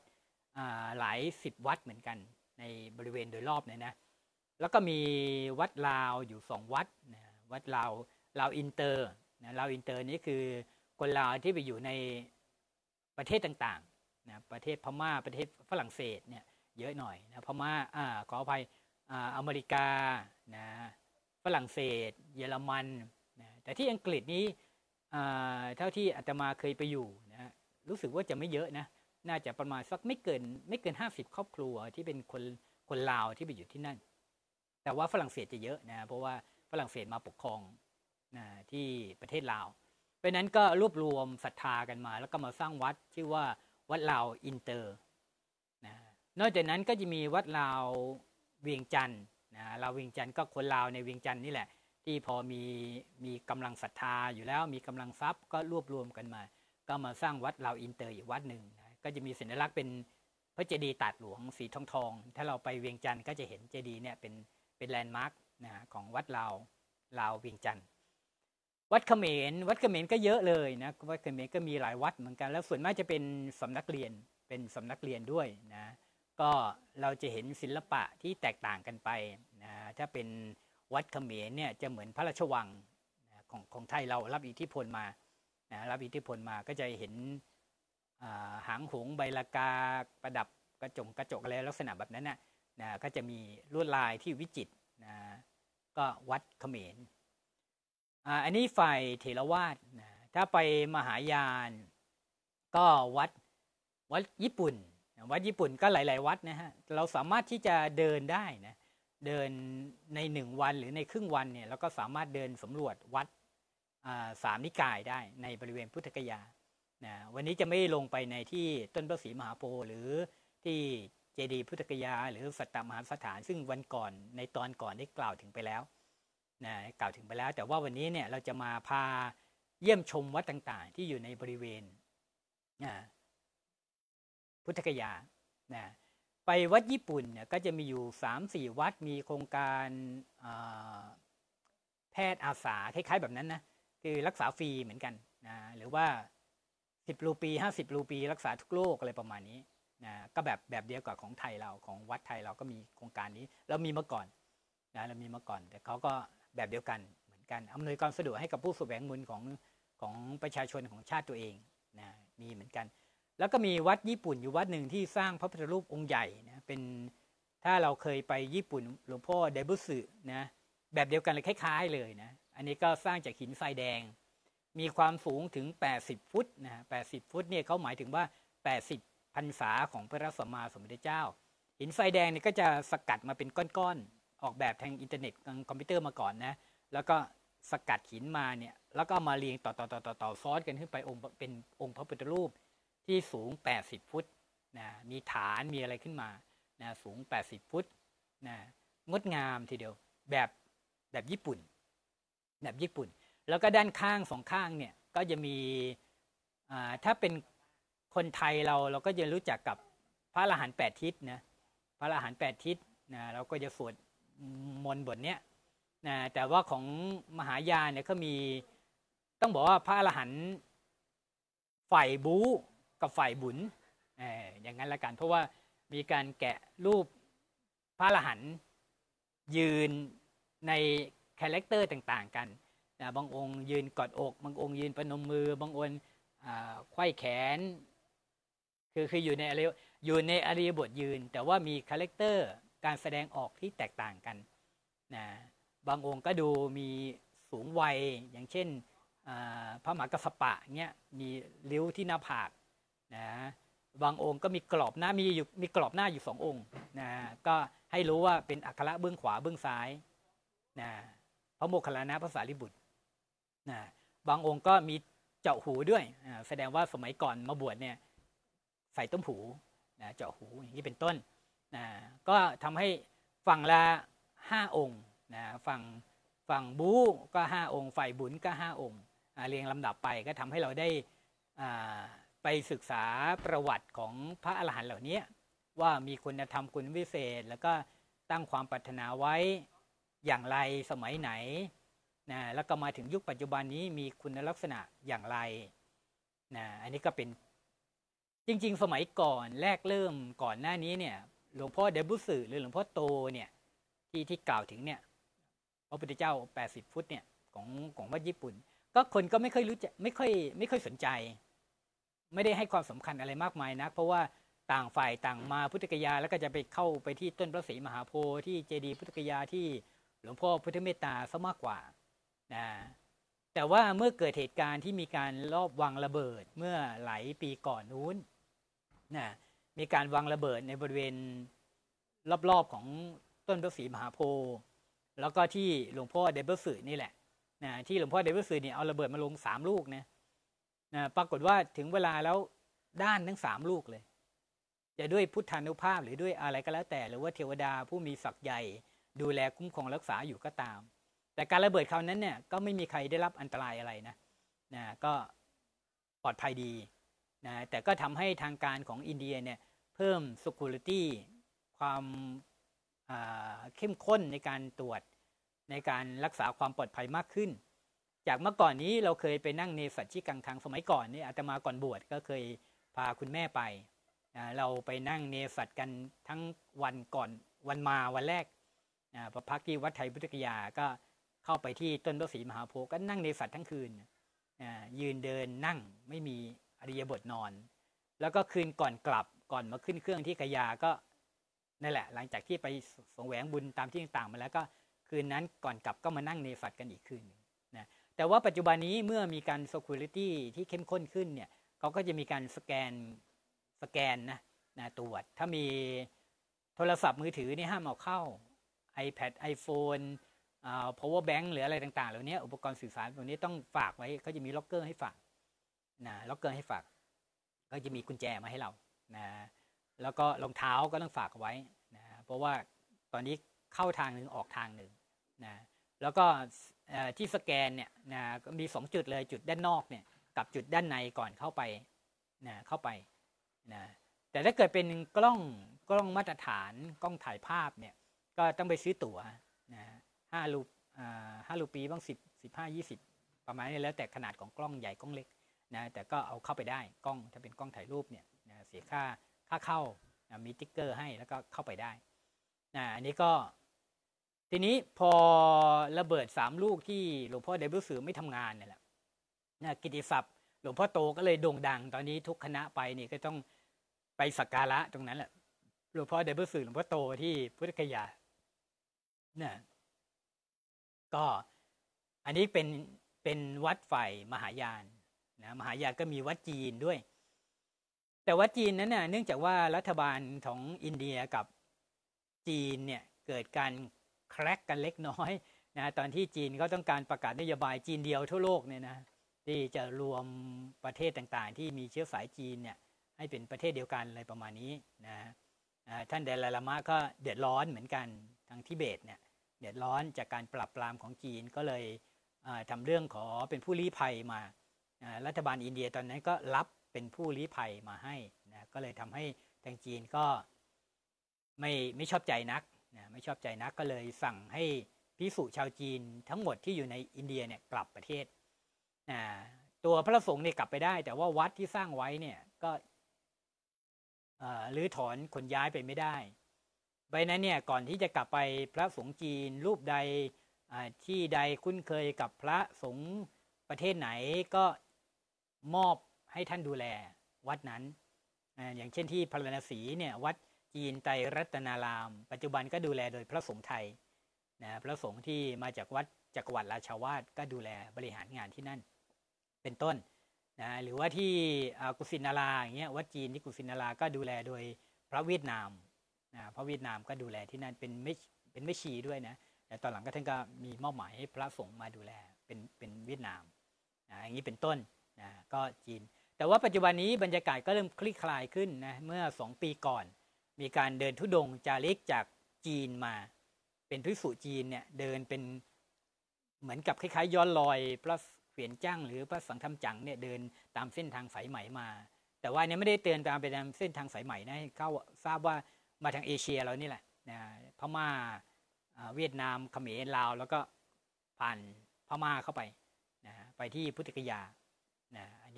หลายสิบวัดเหมือนกัน ในบริเวณโดยรอบเนี่ยนะแล้วก็มีวัดลาวอยู่สองวัดนะวัดลาวลาวอินเตอร์นะลาวอินเตอร์นี้คือคนลาวที่ไปอยู่ใน ประเทศต่างๆนะประเทศพม่าประเทศฝรั่งเศสเนี่ยเยอะหน่อยนะพม่าอ่าขออภัยอ่าอเมริกานะฝรั่งเศส เยอรมันนะแต่ที่อังกฤษนี้อ่าเท่าที่อาตมาเคยไปอยู่นะรู้สึกว่าจะไม่เยอะนะน่าจะประมาณสักไม่เกินไม่เกิน 50 ครอบครัวที่เป็นคนคนลาวที่ไปอยู่ที่นั่น แต่ว่าฝรั่งเศสจะเยอะนะเพราะว่าฝรั่งเศสมาปกครองนะที่ประเทศลาว เพราะนั้นก็รวบรวมศรัทธากันมา แล้วก็มาสร้างวัดชื่อว่าวัดลาวอินเตอร์นะนอกจากนั้นก็จะมีวัดลาวเวียงจันทน์นะลาวเวียงจันทน์ก็คนลาวในเวียงจันทน์นี่แหละ ที่พอมีมีกำลังศรัทธาอยู่แล้วมีกำลังทรัพย์ก็รวบรวมกันมา ก็มาสร้างวัดลาวอินเตอร์อีกวัดหนึ่งนะก็จะมีสัญลักษณ์เป็นพระเจดีย์ธาตุหลวงสีทองทอง ถ้าเราไปเวียงจันทน์ก็จะเห็นเจดีย์เนี่ยเป็นเป็น landmark นะของวัดลาวลาวเวียงจันทน์ วัดเขมรวัดเขมรก็เยอะเลยนะวัดเขมรก็มีหลายวัดเหมือนกัน แล้วส่วนมากจะเป็นสำนักเรียนเป็นสำนักเรียนด้วยนะก็เราจะเห็นศิลปะที่แตกต่างกันไปนะถ้าเป็นวัดเขมรเนี่ยจะเหมือนพระราชวังของของไทยเรารับอิทธิพลมานะรับอิทธิพลมาก็จะเห็นหางหงใบลากาประดับกระจงกระจกอะไรลักษณะแบบนั้นนะนะก็จะมีลวดลายที่วิจิตรนะก็วัดเขมร อันนี้ฝ่ายเถรวาทนะถ้าไปมหายาน ก็วัดวัดญี่ปุ่น วัดญี่ปุ่นก็หลาย ๆ วัดนะฮะเราสามารถที่จะเดินได้นะเดินในหนึ่งวันหรือในครึ่งวันเนี่ยเราก็สามารถเดินสำรวจวัดสามนิกายได้ในบริเวณพุทธกยานะวันนี้จะไม่ลงไปในที่ต้นพระศรีมหาโพธิ์หรือที่เจดีย์พุทธกยา หรือสัตตมหาสถาน ซึ่งวันก่อนในตอนก่อนได้กล่าวถึงไปแล้ว นะกล่าวถึงไปแล้ว แต่ว่าวันนี้เนี่ยเราจะมาพาเยี่ยมชมวัดต่างๆ ที่อยู่ในบริเวณนะพุทธกยานะไปวัดญี่ปุ่นเนี่ยก็จะมีอยู่สามสี่วัดมีโครงการแพทย์อาสาคล้ายๆแบบนั้นนะคือรักษาฟรีเหมือนกันนะหรือว่าสิบรูปีห้าสิบรูปี รักษาทุกโรคอะไรประมาณนี้นะก็แบบแบบเดียวกับของไทยเราของวัดไทยเราก็มีโครงการนี้ เรามีมาก่อนนะเรามีมาก่อน แต่เขาก็ แบบเดียวกันเหมือนกันอำนวยความสะดวกให้กับผู้สแสวงบุญของของประชาชนของชาติตัวเองนะมีเหมือนกัน แล้วก็มีวัดญี่ปุ่นอยู่วัดหนึ่งที่สร้างพระพุทธรูปองค์ใหญ่นะเป็นถ้าเราเคยไปญี่ปุ่นหลวงพ่อไดบุตสึนะแบบเดียวกันเลยคล้าย ๆ เลยนะอันนี้ก็สร้างจากหินทรายแดง มีความสูงถึง 80 ฟุตนะ80ฟุตเนี่ยเขาหมายถึงว่า 80พรรษาของพระสัมมาสัมพุทธเจ้า หินทรายแดงเนี่ยก็จะสกัดมาเป็นก้อนๆ ออกแบบทางอินเทอร์เน็ตทางคอมพิวเตอร์มาก่อนนะแล้วก็สกัดหินมาเนี่ยแล้วก็มาเรียงต่อต่อต่อต่อต่อซ้อนกันขึ้นไปองค์เป็นองค์พระพุทธรูปที่สูง 80 ฟุตนะมีฐานมีอะไรขึ้นมานะสูง 80 ฟุตนะงดงามทีเดียวแบบแบบญี่ปุ่น แบบญี่ปุ่น แล้วก็ด้านข้างสองข้างเนี่ยก็จะมีถ้าเป็นคนไทยเราเราก็จะรู้จักกับพระอรหันต์แปดทิศนะพระอรหันต์แปดทิศนะเราก็จะสวด มนบทเนี้ยนะแต่ว่าของมหายานเนี่ยก็มีต้องบอกว่าพระอรหันต์ฝ่ายบู๊กับฝ่ายบุญอย่างนั้นละกัน เพราะว่ามีการแกะรูปพระอรหันต์ยืนใน character ต่างๆกันนะบางองค์ยืนกอดอก บางองค์ยืนประนมมือ บางองค์ไขว้แขน คือคืออยู่ในอะไรอยู่ในอิริยาบถยืน แต่ว่ามี character การแสดงออกที่แตกต่างกันนะบางองค์ก็ดูมีสูงวัยอย่างเช่นพระมหากัสสปะเนี้ยมีริ้วที่หน้าผากนะบางองค์ก็มีกรอบหน้ามีอยู่มีกรอบหน้าอยู่สององค์นะก็ให้รู้ว่าเป็นอัครเบื้องขวาเบื้องซ้ายนะพระโมคคัลลานะพระสารีบุตรนะบางองค์ก็มีเจาะหูด้วยแสดงว่าสมัยก่อนมาบวชเนี่ยใส่ต้มหูนะเจาะหูอย่างนี้เป็นต้น นะก็ทำให้ฝั่งละห้าองค์นะฝั่งฝั่งบูก็ห้าองค์ ฝ่ายบุญก็ห้าองค์เรียงลำดับไปก็ทำให้เราได้ไปศึกษาประวัติของพระอรหันต์เหล่านี้ว่ามีคุณธรรมคุณวิเศษ แล้วก็ตั้งความปรารถนาไว้อย่างไรสมัยไหนนะแล้วก็มาถึงยุคปัจจุบันนี้มีคุณลักษณะอย่างไรนะอันนี้ก็เป็นจริง ๆ สมัยก่อนแรกเริ่มก่อนหน้านี้เนี่ย หลวงพ่อเดบุสึหรือหลวงพ่อโตเนี่ยที่ที่กล่าวถึงเนี่ยพระพุทธเจ้า 80 ฟุตเนี่ยของของวัดญี่ปุ่น ก็คนก็ไม่ค่อยรู้จักไม่ค่อยไม่ค่อยสนใจ ไม่ได้ให้ความสำคัญอะไรมากมายนัก เพราะว่าต่างฝ่ายต่างมาพุทธกยา แล้วก็จะไปเข้าไปที่ต้นพระศรีมหาโพธิ์ที่เจดีย์พุทธกยาที่หลวงพ่อพุทธเมตตาซะมากกว่านะแต่ว่าเมื่อเกิดเหตุการณ์ที่มีการลอบวางระเบิดเมื่อหลายปีก่อนนู้นนะ มีการวางระเบิดในบริเวณรอบๆของต้นพระศรีมหาโพธิ์แล้วก็ที่หลวงพ่อเดบิวสือนี่แหละนะที่หลวงพ่อเดบิวสือเนี่ยเอาระเบิดมาลงสามลูกนะนะปรากฏว่าถึงเวลาแล้วด้านทั้งสามลูกเลย จะด้วยพุทธานุภาพหรือด้วยอะไรก็แล้วแต่ หรือว่าเทวดาผู้มีศักย์ใหญ่ ดูแลคุ้มครองรักษาอยู่ก็ตาม แต่การระเบิดคราวนั้นเนี่ยก็ไม่มีใครได้รับอันตรายอะไรนะนะก็ปลอดภัยดี นะแต่ก็ทำให้ทางการของอินเดียเนี่ยเพิ่ม security ความเข้มข้นในการตรวจในการรักษาความปลอดภัยมากขึ้น จากเมื่อก่อนนี้เราเคยไปนั่งในสัตชิกังทางสมัยก่อนนี่อาตมาก่อนบวชก็เคยพาคุณแม่ไป เราไปนั่งเนสัตกันทั้งวันก่อนวันมาวันแรกพระพักที่วัดไทยพุทธกยาก็เข้าไปที่ต้นพระศรีมหาโพธิ์ก็นั่งเนสัตทั้งคืนยืนเดินนั่งไม่มี อริยบทนอน แล้วก็คืนก่อนกลับก่อนมาขึ้นเครื่องที่กยาก็นั่นแหละ หลังจากที่ไปสงแหวงบุญตามที่ต่างๆมาแล้วก็คืนนั้นก่อนกลับก็มานั่งเนฟัดกันอีกคืนนึงนะแต่ว่าปัจจุบันนี้เมื่อมีการ security ที่เข้มข้นขึ้นเนี่ยเขาก็จะมีการสแกนสแกนนะนะตรวจ ถ้ามีโทรศัพท์มือถือนี่ห้ามเอาเข้า iPad iPhone power bank หรืออะไรต่างๆเหล่านี้อุปกรณ์สื่อสารตรงนี้ต้องฝากไว้เขาจะมีล็อกเกอร์ให้ฝาก นะล็อกเกอร์ให้ฝาก ก็จะมีกุญแจมาให้เรานะแล้วก็รองเท้าก็ต้องฝากไว้นะเพราะว่าตอนนี้เข้าทางหนึ่งออกทางหนึ่งนะแล้วก็ที่สแกนเนี่ยนะมี 2 จุดเลยจุดด้านนอกเนี่ยกับจุดด้านในก่อนเข้าไปนะเข้าไปนะแต่ถ้าเกิดเป็นกล้องกล้องมาตรฐานกล้องถ่ายภาพเนี่ยก็ต้องไปซื้อตั๋วนะห้าลูปห้าลูปีบ้างสิบสิบห้ายี่สิบประมาณนี้แล้วแต่ขนาดของกล้องใหญ่กล้องเล็ก นะแต่ก็เอาเข้าไปได้กล้องถ้าเป็นกล้องถ่ายรูปเนี่ยนะเสียค่าค่าเข้านะมีติ๊กเกอร์ให้แล้วก็เข้าไปได้นะอันนี้ก็ ทีนี้พอระเบิดสามลูกที่หลวงพ่อเดบิวสือไม่ทำงานเนี่ยแหละนะกิติศัพท์ หลวงพ่อโตก็เลยโด่งดัง ตอนนี้ทุกคณะไปนี่ก็ต้องไปสักการะตรงนั้นแหละหลวงพ่อเดบิวสือหลวงพ่อโตที่พุทธคยาเนี่ยก็อันนี้เป็นเป็นวัดฝ่ายมหายาน นะมหายานก็มีวัดจีนด้วย แต่วัดจีนนั้นเน่ยเนื่องจากว่ารัฐบาลของอินเดียกับจีนเนี่ยเกิดการแครกกันเล็กน้อยนะตอนที่จีนเขาต้องการประกาศนโยบายจีนเดียวทั่วโลกเนี่ยนะที่จะรวมประเทศต่างๆ ที่มีเชื้อสายจีนเนี่ยให้เป็นประเทศเดียวกันอะไรประมาณนี้นะท่านเดลลามะก็เดือดร้อนเหมือนกันทางทิเบตเนี่ยเดือดร้อนจากการปรับปรามของจีนก็เลยทำเรื่องขอเป็นผู้ลี้ภัยมา รัฐบาลอินเดียตอนนั้นก็รับเป็นผู้ลี้ภัยมาให้นะก็เลยทำให้ทางจีนก็ไม่ไม่ชอบใจนักนะไม่ชอบใจนักก็เลยสั่งให้พิสุชาวจีนทั้งหมดที่อยู่ในอินเดียเนี่ยกลับประเทศนะตัวพระสงฆ์เนี่ยกลับไปได้ แต่ว่าวัดที่สร้างไว้เนี่ยก็หรือถอนขนย้ายไปไม่ได้ใบนั้นเนี่ยก่อนที่จะกลับไปพระสงฆ์จีนรูปใดที่ใดคุ้นเคยกับพระสงฆ์ประเทศไหนก็ มอบให้ท่านดูแลวัดนั้นอย่างเช่นที่พระนศีเนี่ยวัดจีนไตรรัตนาราม ปัจจุบันก็ดูแลโดยพระสงฆ์ไทยนะพระสงฆ์ที่มาจากวัดจักรวรรดิราชาวาสก็ดูแลบริหารงานที่นั่น เป็นต้นนะหรือว่าที่กุสินาราอย่างเงี้ยวัดจีนที่กุสินาราก็ดูแลโดยพระเวียดนามนะพระเวียดนามก็ดูแลที่นั่นเป็นไม่เป็นไม่ชีด้วยนะแต่ตอนหลังก็ท่านก็มีมอบหมายให้พระสงฆ์มาดูแลเป็นเป็นเวียดนามนะอย่างนี้เป็นต้น นะก็จีน แต่ว่าปัจจุบันนี้บรรยากาศก็เริ่มคลี่คลายขึ้นนะเมื่อสองปีก่อน มีการเดินทุดงจาริกจากจีนมา เป็นพิสุจีนเนี่ยเดินเป็นเหมือนกับคล้ายๆย้อนรอยพระเวียนจ้างหรือพระสังฆมจังเนี่ยเดินตามเส้นทางสายไหมมา แต่ว่าเนี่ยไม่ได้เตือนตามไปตามเส้นทางสายไหมนะเขาทราบว่ามาทางเอเชียเรานี่แหละนะพม่าเวียดนามเขมรลาว แล้วก็ผ่านพม่าเข้าไปนะไปที่พุทธกยา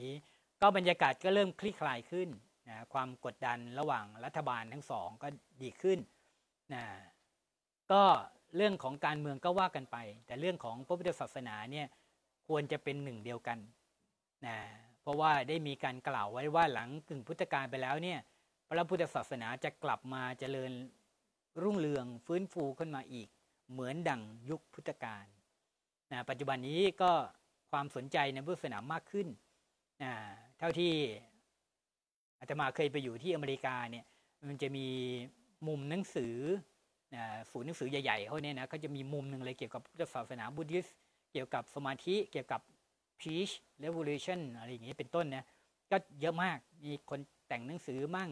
นี้ ก็บรรยากาศก็เริ่มคลี่คลายขึ้นนะความกดดันระหว่างรัฐบาลทั้งสองก็ดีขึ้นนะก็เรื่องของการเมืองก็ว่ากันไป แต่เรื่องของพระพุทธศาสนาเนี่ยควรจะเป็นหนึ่งเดียวกันนะเพราะว่าได้มีการกล่าวไว้ว่าหลังกึ่งพุทธกาลไปแล้วเนี่ยพระพุทธศาสนาจะกลับมาเจริญรุ่งเรืองฟื้นฟูขึ้นมาอีก เหมือนดั่งยุคพุทธกาลนะปัจจุบันนี้ก็ความสนใจในพุทธศาสนามากขึ้น เท่าที่อาตมาเคยไปอยู่ที่อเมริกาเนี่ย มันจะมีมุมหนังสือศูนย์หนังสือใหญ่ๆเขาเนี่ยนะเขาจะมีมุมหนึ่งเลยเกี่ยวกับพุทธศาสนาบุติสเกี่ยวกับสมาธิเกี่ยวกับ peace revolution อะไรอย่างนี้เป็นต้นนะก็เยอะมากมีคนแต่งหนังสือมั่ง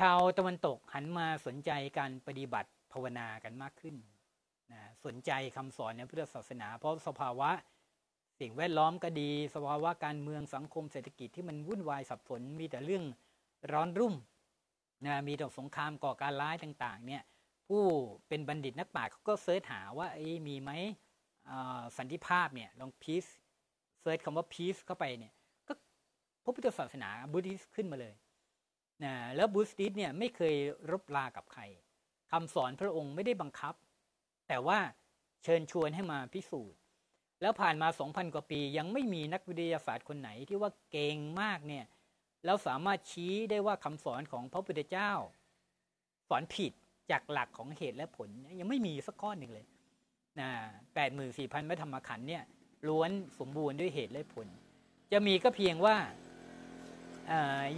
ชาวตะวันตกหันมาสนใจการปฏิบัติภาวนากันมากขึ้นนะสนใจคำสอนในพุทธศาสนา เพราะสภาวะ สิ่งแวดล้อมก็ดี สภาวะการเมืองสังคมเศรษฐกิจที่มันวุ่นวายสับสนมีแต่เรื่องร้อนรุ่มนะมีแต่สงครามก่อการร้ายต่างๆเนี่ยผู้เป็นบัณฑิตนักปราชญ์เขาก็ search หาว่าไอ้มีไหมสันติภาพเนี่ยลอง peace search คำว่า peace เข้าไปเนี่ยก็พระพุทธศาสนา Buddhist ขึ้นมาเลยนะแล้ว Buddhist เนี่ยไม่เคยรบลากับใครคำสอนพระองค์ไม่ได้บังคับ แต่ว่าเชิญชวนให้มาพิสูจน์ แล้วผ่านมา 2,000 กว่าปี ยังไม่มีนักวิทยาศาสตร์คนไหนที่ว่าเก่งมากเนี่ยแล้วสามารถชี้ได้ว่าคำสอนของพระพุทธเจ้า สอนผิดจากหลักของเหตุและผล ยังไม่มีสักข้อหนึ่งเลยนะแปดหมื่นสี่พันพระธรรมขันธ์เนี่ยล้วนสมบูรณ์ด้วยเหตุและผล จะมีก็เพียงว่า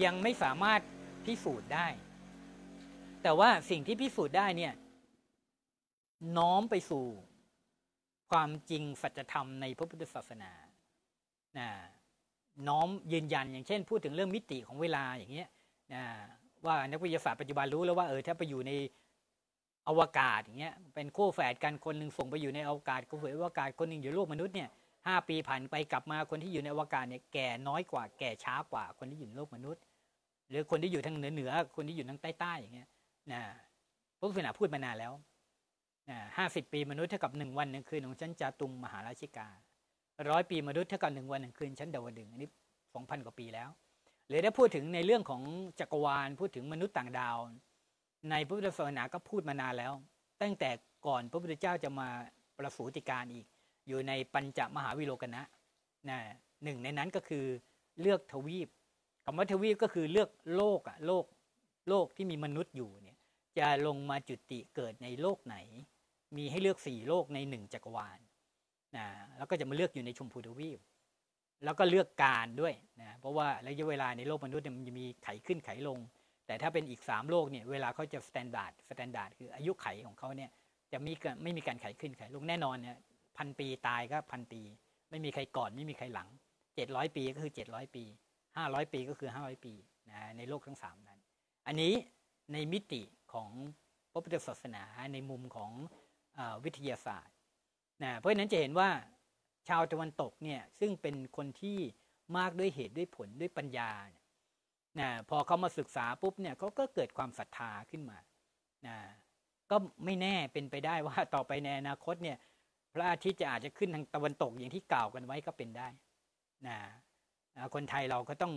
ยังไม่สามารถพิสูจน์ได้ แต่ว่าสิ่งที่พิสูจน์ได้เนี่ยน้อมไปสู่ ความจริงสัจธรรมในพระพุทธศาสนานะน้อมยืนยันอย่างเช่น พูดถึงเรื่องมิติของเวลาอย่างเงี้ยนะว่านักวิทยาศาสตร์ปัจจุบันรู้แล้วว่าเออถ้าไปอยู่ในอวกาศอย่างเงี้ยเป็นคู่แฝดกันคนหนึ่งส่งไปอยู่ในอวกาศคู่แฝดอวกาศคนหนึ่งอยู่โลกมนุษย์เนี่ยห้าปีผ่านไปกลับมาคนที่อยู่ในอวกาศเนี่ยแก่น้อยกว่าแก่ช้ากว่า คนที่อยู่ในโลกมนุษย์ หรือคนที่อยู่ทางเหนือเหนือคนที่อยู่ทางใต้ใต้อย่างเงี้ยนะพระพุทธศาสนาพูดมานานแล้ว ห้าสิบปีมนุษย์เท่ากับหนึ่งวันหนึ่งคืนของชั้นจาตุงมหาราชิการ้อยปีมนุษย์เท่ากับหนึ่งวันหนึ่งคืนชั้นดาวดึงอันนี้สองพันกว่าปีแล้วหรือได้พูดถึงในเรื่องของจักรวาลพูดถึงมนุษย์ต่างดาว ในพระพุทธศาสนาก็พูดมานานแล้ว ตั้งแต่ก่อนพระพุทธเจ้าจะมาประสูติการอีก อยู่ในปัญจมหาวิโลกนะนะหนึ่งในนั้นก็คือเลือกทวีปคำว่าทวีปก็คือเลือกโลกอะโลกโลกที่มีมนุษย์อยู่เนี่ยจะลงมาจุติเกิดในโลกไหน มีให้เลือกสี่โลกในหนึ่งจักรวาลนะแล้วก็จะมาเลือกอยู่ในชมพูทวีป แล้วก็เลือกกาลด้วยนะเพราะว่าระยะเวลาในโลกมนุษย์มันจะมีไขขึ้นไขลง แต่ถ้าเป็นอีก 3 โลกเนี่ยเวลาเขาจะ standard standard คืออายุขัยของเขาเนี่ยจะมีไม่มีการไขขึ้นไขลงแน่นอนเนี่ยพันปีตายก็พันปี ไม่มีใครก่อนไม่มีใครหลัง 700 ปีก็คือ 700 ปี 500 ปีก็คือ 500 ปีนะในโลกทั้ง 3 นั้น อันนี้ในมิติของพระพุทธศาสนาในมุมของ วิทยาศาสตร์นะเพราะฉะนั้นจะเห็นว่าชาวตะวันตกเนี่ยซึ่งเป็นคนที่มากด้วยเหตุด้วยผลด้วยปัญญานะพอเขามาศึกษาปุ๊บเนี่ยเขาก็เกิดความศรัทธาขึ้นมานะก็ไม่แน่เป็นไปได้ว่าต่อไปในอนาคตเนี่ยพระอาทิตย์จะอาจจะขึ้นทางตะวันตกอย่างที่กล่าวกันไว้ก็เป็นได้นะคนไทยเราก็ต้อง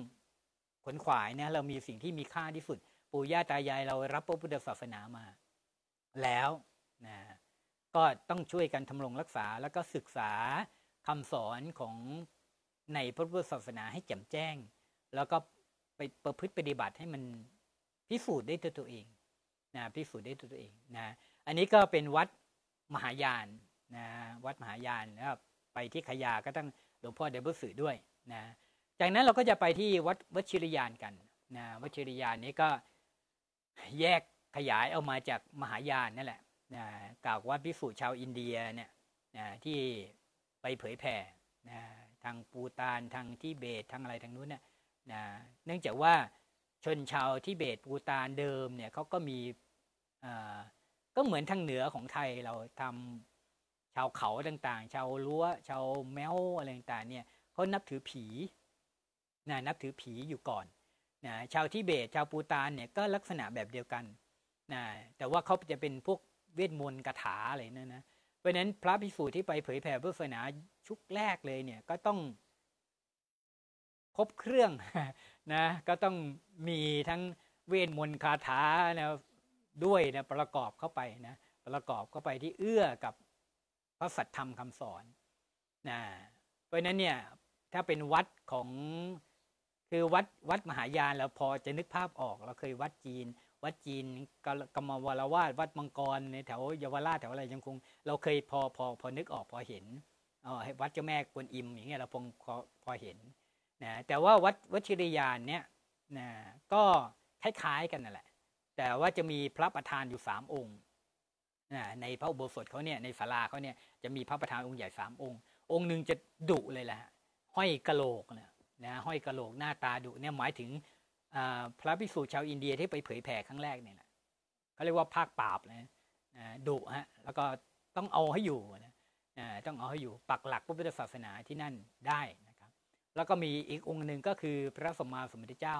ขนขวายนะเรามีสิ่งที่มีค่าที่สุด ปู่ย่าตายายเรารับพระพุทธศาสนามา แล้วนะ ก็ต้องช่วยกันทำรงรักษาแล้วก็ศึกษาคำสอนของในพระพุทธศาสนาให้แจ่มแจ้ง แล้วก็ไปประพฤติปฏิบัติให้มันพิสูจน์ได้ตัวตัวเองนะพิสูจน์ได้ตัวตัวเองนะอันนี้ก็เป็นวัดมหายานนะวัดมหายานแล้วไปที่ขยาก็ต้องหลวงพ่อเดบุสือด้วยนะจากนั้นเราก็จะไปที่วัดวัชิรยานกันนะวัชิรยานนี้ก็แยกขยายเอามาจากมหายานนั่นแหละ นะกล่าวว่าพิสูจน์ชาวอินเดียเนี่ยนะที่ไปเผยแผ่นะทางปูตานทางทิเบตทางอะไรทางนู้นเนี่ยนะเนื่องจากว่าชนชาวทิเบตปูตานเดิมเนี่ยเขาก็มีก็เหมือนทางเหนือของไทยเราทำชาวเขาต่างๆ ชาวรั้วชาวแมวอะไรต่างๆเนี่ยเขานับถือผีนะนับถือผีอยู่ก่อนนะชาวทิเบตชาวปูตานเนี่ยก็ลักษณะแบบเดียวกันนะแต่ว่าเขาจะเป็นพวก เวทมนต์คาถาอะไรนั่นนะ เพราะนั้นพระภิกษุที่ไปเผยแผ่พุทธศาสนาชุกแรกเลยเนี่ยก็ต้องครบเครื่องนะก็ต้องมีทั้งเวทมนต์คาถานะด้วยนะประกอบเข้าไปนะประกอบเข้าไปที่เอื้อกับพระสัทธรรมคำสอนนะเพราะนั้นเนี่ยถ้าเป็นวัดของคือวัดวัดมหายานแล้วพอจะนึกภาพออกเราเคยวัดจีน วัดจีนกรรมวรวาดวัดมังกรในแถวเยาวราชแถวอะไรยังคง เราเคยพอพอพอนึกออกพอเห็นอ๋อวัดเจ้าแม่กวนอิมอย่างเงี้ยเราพอพอพอเห็นนะแต่ว่าวัดวัชิริยานเนี่ยนะก็คล้ายๆกันนั่นแหละ แต่ว่าจะมีพระประธานอยู่สามองค์นะในพระอุโบสถเขาเนี่ยในศาลาเขาเนี่ยจะมีพระประธานองค์ใหญ่สามองค์ องค์หนึ่งจะดุเลยแหละห้อยกะโหลกนะนะห้อยกะโหลกหน้าตาดุเนี่ยหมายถึง พระภิกษุชาวอินเดียที่ไปเผยแผ่ครั้งแรกเนี่ยแหละเขาเรียกว่าภาคปราบนะดุฮะแล้วก็ต้องเอาให้อยู่นะต้องเอาให้อยู่ปักหลักพระพุทธศาสนาที่นั่นได้นะครับแล้วก็มีอีกองค์หนึ่งก็คือพระสมมาสมุทธเจ้า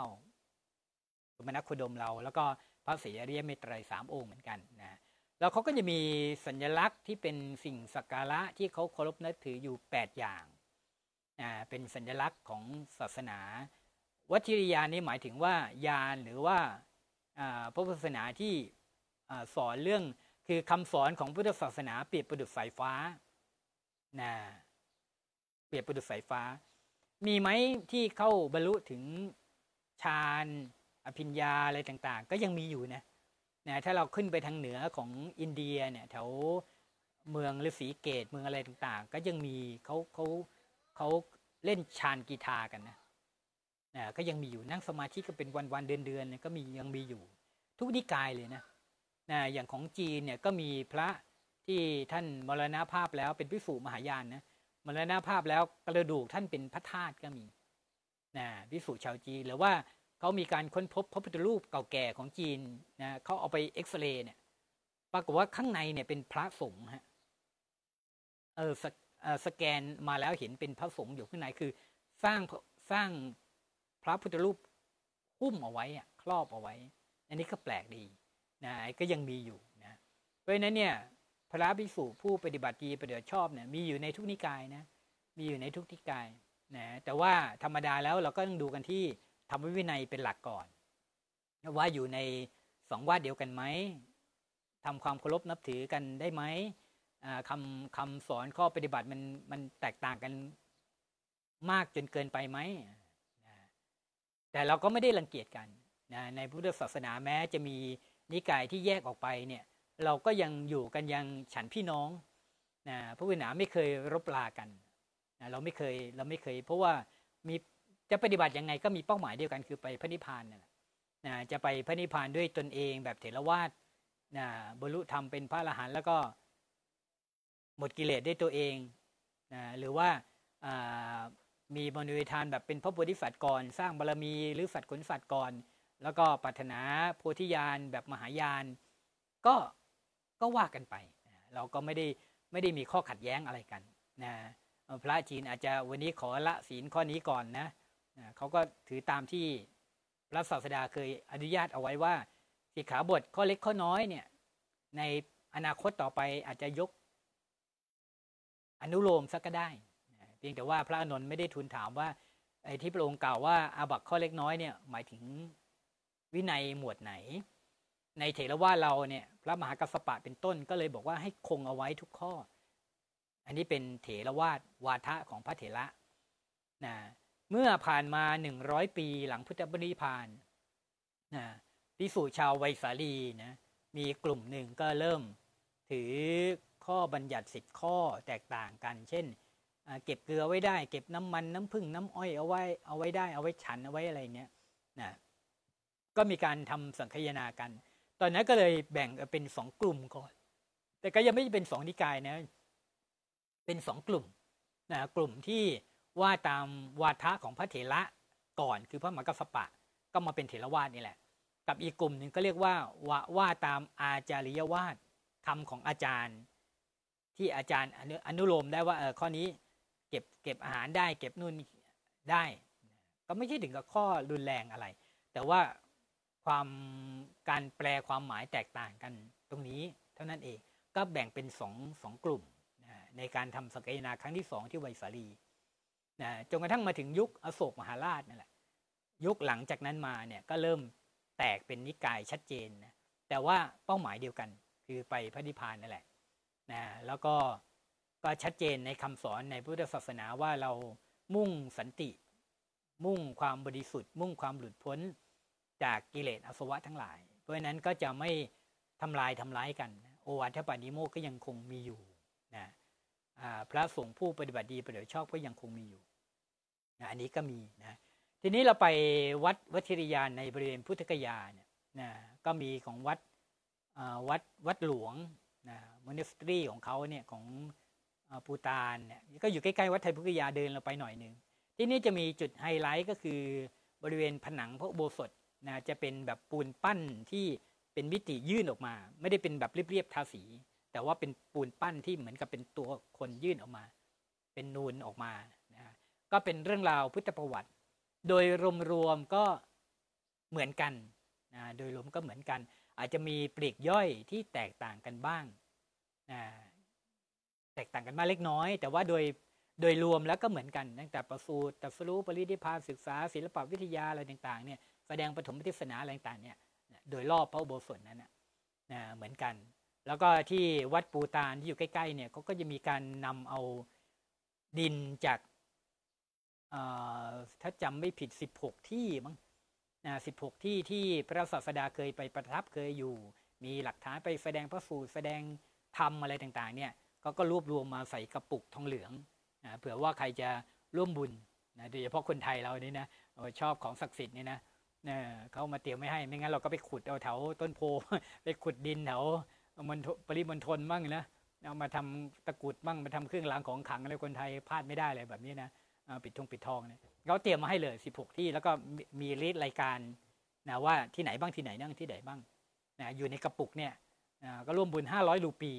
สมณโคดมเรา แล้วก็พระศรีอริยเมตไตรสามองค์เหมือนกันนะแล้วเขาก็จะมีสัญลักษณ์ที่เป็นสิ่งสักการะที่เขาเคารพนับถืออยู่ 8 อย่างเป็นสัญลักษณ์ของศาสนา วัชิริยานนี้หมายถึงว่ายานหรือว่าพระพุทธศาสนาที่สอนเรื่องคือคำสอนของพุทธศาสนาเปรียบประดุจสายฟ้านะเปรียบประดุจสายฟ้า มีไหมที่เข้าบรรลุถึงฌานอภิญญาอะไรต่างๆ ก็ยังมีอยู่นะนะถ้าเราขึ้นไปทางเหนือของอินเดียเนี่ยแถวเมืองฤาษีเกตเมืองอะไรต่างๆ ก็ยังมีเขาเขาเขาเล่นชานกีตาร์กันนะ นะก็ยังมีอยู่นั่งสมาธิก็เป็นวันๆเดือนเนี่ยก็มียังมีอยู่ ทุกนิกายเลยนะนะอย่างของจีนเนี่ยก็มีพระที่ท่านมรณภาพแล้วเป็นพิสูจมหายานนะมรณภาพแล้วกระดูกท่านเป็นพระธาตุก็มีนะพิสูจชาวจีนหรือว่าเขามีการค้นพบพระพุทธรูปเก่าแก่ของจีนนะเขาเอาไปเอ็กซเรย์เนี่ยปรากฏว่าข้างในเนี่ยเป็นพระสงฆ์ฮะเออสแกนมาแล้วเห็นเป็นพระสงฆ์อยู่ข้างในคือ สร้างสร้าง พระพุทธรูปหุ้มเอาไว้ครอบเอาไว้ อันนี้ก็แปลกดีนะก็ยังมีอยู่นะเพราะฉะนั้นเนี่ยพระภิกษุผู้ปฏิบัติดีปฏิบัติชอบเนี่ยมีอยู่ในทุกนิกายนะมีอยู่ในทุกนิกายนะแต่ว่าธรรมดาแล้วเราก็ต้องดูกันที่ธรรมวินัยเป็นหลักก่อน ว่าอยู่ในสองวาดเดียวกันไหมทำความเคารพนับถือกันได้ไหมคำคำสอนข้อปฏิบัติมันมันแตกต่างกันมากจนเกินไปไหม แต่เราก็ไม่ได้รังเกียจกันนะในพุทธศาสนาแม้จะมีนิกายที่แยกออกไปเนี่ยเราก็ยังอยู่กันยังฉันพี่น้องนะพระวินาไม่เคยรบลากันนะเราไม่เคยเราไม่เคย เพราะว่ามีจะปฏิบัติยังไงก็มีเป้าหมายเดียวกันคือไปพระนิพพานนะนะจะไปพระนิพพานด้วยตนเองแบบเถรวาทนะบรรลุธรรมเป็นพระอรหันต์แล้วก็หมดกิเลสได้ตัวเองนะหรือว่า มีมนุษยทานแบบเป็นพระโพธิสัตว์ก่อน สร้างบารรมีหรือสัตว์ขนสัตว์ก่อน แล้วก็ปรารถนาโพธิญาณแบบมหายาน ก็ก็ว่ากันไป เราก็ไม่ได้ไม่ได้มีข้อขัดแย้งอะไรกันนะพระจีนอาจจะวันนี้ขอละศีลข้อนี้ก่อนนะเขาก็ถือตามที่พระศาสดาเคยอนุญาตเอาไว้ว่าสิกขาบทข้อเล็กข้อน้อยเนี่ยในอนาคตต่อไปอาจจะยกอนุโลมสักก็ได้ เพียงแต่ว่าพระอนุนไม่ได้ทูลถามว่าไอ้ที่พระองค์กล่าวว่าอาบัตข้อเล็กน้อยเนี่ยหมายถึงวินัยหมวดไหน ในเถรวาเราเนี่ยพระมหากัสปะเป็นต้นก็เลยบอกว่าให้คงเอาไว้ทุกข้อ อันนี้เป็นเถรวาทวาทะของพระเถระนะเมื่อผ่านมาหนึ่งร้อยปีหลังพุทธบริพานนะพิสูจชาวไวสาลีนะมีกลุ่มหนึ่งก็เริ่มถือข้อบัญญัติสิบข้อแตกต่างกัน เช่น เก็บเกลือไว้ได้ เก็บน้ำมันน้ำผึ้งน้ำอ้อยเอาไว้เอาไว้ได้เอาไว้ฉันเอาไว้อะไรเนี้ยนะก็มีการทำสังคยนากัน ตอนนั้นก็เลยแบ่งเป็นสองกลุ่มก่อน แต่ก็ยังไม่เป็นสองนิกายนะ เป็นสองกลุ่มนะกลุ่มที่ว่าตามวาทะของพระเถระก่อนคือพระมหากัสปะ ก็มาเป็นเถรวาทนี่แหละ กับอีกกลุ่มหนึ่งก็เรียกว่าว่าว่าตามอาจาริยวาทคำของอาจารย์ ที่อาจารย์อนุโลมได้ว่าเออข้อนี้ เก็บเก็บอาหารได้ เก็บนู่นได้ ก็ไม่ใช่ถึงกับข้อรุนแรงอะไร แต่ว่าความการแปลความหมายแตกต่างกันตรงนี้เท่านั้นเอง ก็แบ่งเป็นสองสองกลุ่มในการทำสกยนาครั้งที่สองที่ไวสาลีนะจนกระทั่งมาถึงยุคอโศกมหาราชนั่นแหละยุคหลังจากนั้นมาเนี่ยก็เริ่มแตกเป็นนิกายชัดเจนนะแต่ว่าเป้าหมายเดียวกัน คือไปพระนิพพานนั่นแหละนะแล้วก็ ก็ชัดเจนในคำสอนในพุทธศาสนาว่าเรามุ่งสันติ มุ่งความบริสุทธิ์ มุ่งความหลุดพ้นจากกิเลสอสวะทั้งหลาย เพราะฉะนั้นก็จะไม่ทำลายทำร้ายกัน โอวาทปานิโมกก็ยังคงมีอยู่นะพระสงฆ์ผู้ปฏิบัติดีปฏิบัติชอบก็ยังคงมีอยู่นะอันนี้ก็มีนะทีนี้เราไปวัดวัชิริยานในบริเวณพุทธกยาเนี่ยนะก็มีของวัดวัดวัดหลวงนะมอนสตรีของเขาเนี่ยของ ปูตานเนี่ยก็อยู่ใกล้ๆวัดไทยพุทธยาเดินเราไปหน่อยหนึ่งที่นี่จะมีจุดไฮไลท์ก็คือบริเวณผนังพระโบสถนะจะเป็นแบบปูนปั้นที่เป็นมิติยื่นออกมา ไม่ได้เป็นแบบเรียบๆทาสี แต่ว่าเป็นปูนปั้นที่เหมือนกับเป็นตัวคนยื่นออกมา เป็นนูนออกมานะก็เป็นเรื่องราวพุทธประวัติ โดยรวมๆก็เหมือนกันนะโดยรวมก็เหมือนกัน อาจจะมีปลีกย่อยที่แตกต่างกันบ้างนะ แตกต่างกันมาเล็กน้อย แต่ว่าโดยโดยรวมแล้วก็เหมือนกันตั้งแต่ประสูตรตัสรู้ปริธิพานศึกษา ศิลปวิทยาอะไรต่างๆเนี่ยแสดงปฐมเทศนาอะไรต่างๆเนี่ยโดยรอบพระอุโบสถนั้นนะเหมือนกัน แล้วก็ที่วัดปูตานที่อยู่ใกล้ๆเนี่ยเขาก็จะมีการนำเอาดินจากถ้าจำไม่ผิด 16 ที่มั้งนะ16ที่ที่พระศาสดาเคยไปประทับเคยอยู่ มีหลักฐานไปแสดงพระสูตรแสดงธรรมอะไรต่างๆเนี่ย ก็ก็รวบรวมมาใส่กระปุกทองเหลืองนะเผื่อว่าใครจะร่วมบุญนะโดยเฉพาะคนไทยเรานี่นะชอบของศักดิ์สิทธิ์นี่นะเนะเขามาเตรียมไม่ให้ไม่งั้นเราก็ไปขุดเอาแถวต้นโพไปขุดดินแถวมันปริมณฑลบ้างนะเอามาทำตะกุดบ้างมาทำเครื่องรางของขังอะไรคนไทยพลาดไม่ได้เลยแบบนี้นะปิดทองปิดทองเนี่ยเขาเตรียมมาให้เลย 16 ที่แล้วก็มีรีดรายการนะว่าที่ไหนบ้างที่ไหนนั่งที่ไหนบ้างนะอยู่ในกระปุกเนี่ยนะก็ร่วมบุญ 500 รูปี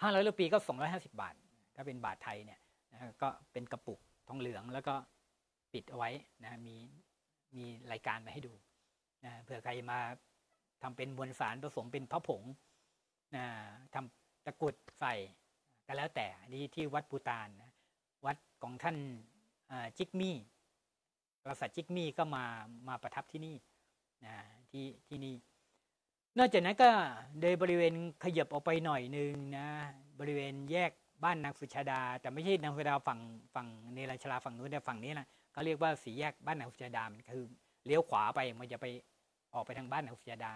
500รูปีก็250บาท ถ้าเป็นบาทไทยเนี่ยนะก็เป็นกระปุกทองเหลืองแล้วก็ปิดเอาไว้นะมีมีรายการมาให้ดูนะเผื่อใครมาทำเป็นมวลสารผสมเป็นพระผงนะทำตะกุดใส่ก็แล้วแต่นี่ที่วัดปูตานนะวัดของท่านจิกมี่กษัตริย์จิกมี่ก็มามาประทับที่นี่นะที่ที่นี่ นอกจากนั้นก็โดยบริเวณขยับออกไปหน่อยนึงนะ บริเวณแยกบ้านนางสุชาดา แต่ไม่ใช่นางสุชาดาฝั่งฝั่งเนรชลาฝั่งนู้นแต่ฝั่งนี้นะเขาเรียกว่าสีแยกบ้านนางสุชาดามคือเลี้ยวขวาไปมันจะไปออกไปทางบ้านนางสุชาดา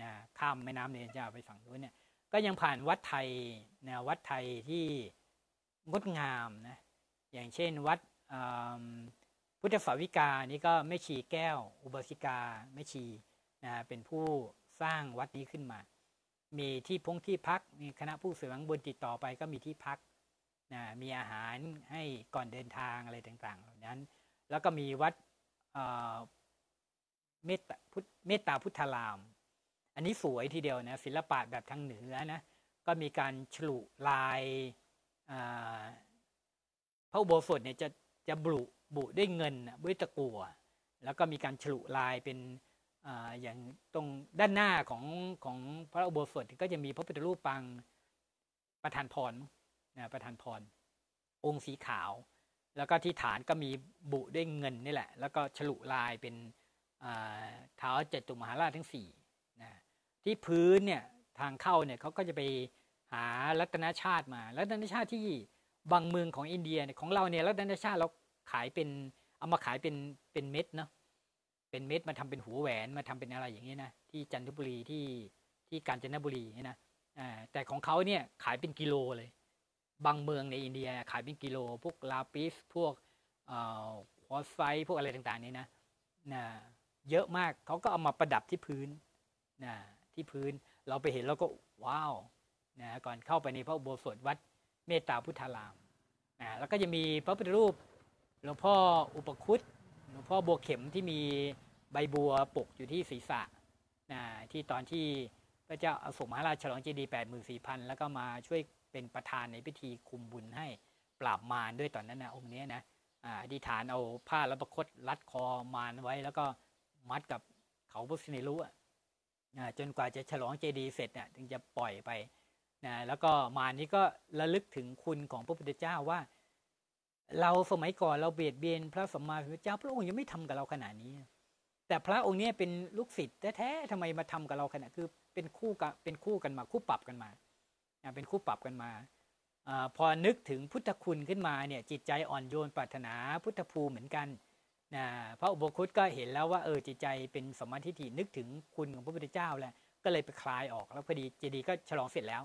นะข้ามแม่น้ำเนี่ยจะไปฝั่งนู้นเนี่ยก็ยังผ่านวัดไทยนะวัดไทยที่งดงามนะอย่างเช่นวัดพุทธสาวิกานี่ก็แม่ชีแก้ว อุบาสิกาแม่ชีนะเป็นผู้ สร้างวัดนี้ขึ้นมา มีที่พงที่พัก มีคณะผู้เสวงบุญติดต่อไปก็มีที่พักนะมีอาหารให้ก่อนเดินทางอะไรต่างๆ เหล่านั้น แล้วก็มีวัดเมตตาพุทธเมตตาพุทธาราม อันนี้สวยทีเดียวนะศิลปะแบบทางเหนือนะ ก็มีการฉลุลายพระอุโบสถเนี่ยจะจะบุบุด้วยเงินด้วยตะกั่วแล้วก็มีการฉลุลายเป็น อย่างตรงด้านหน้าของของพระอุโบสถก็จะมีพระพุทธรูปปางประธานพรนะประธานพร องค์สีขาว แล้วก็ที่ฐานก็มีบุด้วยเงินนี่แหละ แล้วก็ฉลุลายเป็นเท้าเจตุมหาราชทั้งสี่นะที่พื้นเนี่ยทางเข้าเนี่ยเขาก็จะไปหารัตนชาติมา รัตนชาติที่บางเมืองของอินเดียเนี่ยของเราเนี่ยรัตนชาติเราขายเป็นเอามาขายเป็นเป็นเม็ดเนาะ เป็นเม็ดมาทำเป็นหัวแหวนมาทำเป็นอะไรอย่างนี้นะที่จันทบุรีที่ที่กาญจนบุรีนะอ่าแต่ของเขาเนี่ยขายเป็นกิโลเลย บางเมืองในอินเดียขายเป็นกิโล พวกลาปิสพวกเอ่อคอไซพวกอะไรต่างๆนี่นะนะเยอะมากเขาก็เอามาประดับที่พื้นนะที่พื้นเราไปเห็นเราก็ว้าวนะก่อนเข้าไปในพระอุโบสถวัดเมตตาพุทธารามนะแล้วก็จะมีพระพุทธรูปหลวงพ่ออุปคุต หลวงพ่อบัวเข็มที่มีใบบัวปกอยู่ที่ศีรษะนะที่ตอนที่พระเจ้าอโศกมหาราชฉลองเจดีย์แปดหมื่นสี่พันแล้วก็มาช่วยเป็นประธานในพิธีคุมบุญให้ปราบมารด้วยตอนนั้นนะองค์นี้นะอธิษฐานเอาผ้าและประคตรัดคอมารไว้ แล้วก็มัดกับเขาพุทธนิรุะจนกว่าจะฉลองเจดีย์เสร็จเนี่ยถึงจะปล่อยไปนะแล้วก็มานี้ก็ระลึกถึงคุณของพระพุทธเจ้าว่า เราสมัยก่อนเราเบียดเบียนพระสัมมาสัมพุทธเจ้าพระองค์ยังไม่ทำกับเราขนาดนี้ แต่พระองค์นี้เป็นลูกศิษย์แท้ๆทำไมมาทำกับเราขนาดคือเป็นคู่กันเป็นคู่กันมาคู่ปรับกันมาเป็นคู่ปรับกันมาอพอนึกถึงพุทธคุณขึ้นมาเนี่ยจิตใจอ่อนโยนปรารถนาพุทธภูมิเหมือนกันนะพระอุปคุตก็เห็นแล้วว่าเออจิตใจเป็นสมมาทิฏฐินึกถึงคุณของพระพุทธเจ้าแหละก็เลยไปคลายออกแล้วพอดีเจดีย์ก็ฉลองเสร็จแล้ว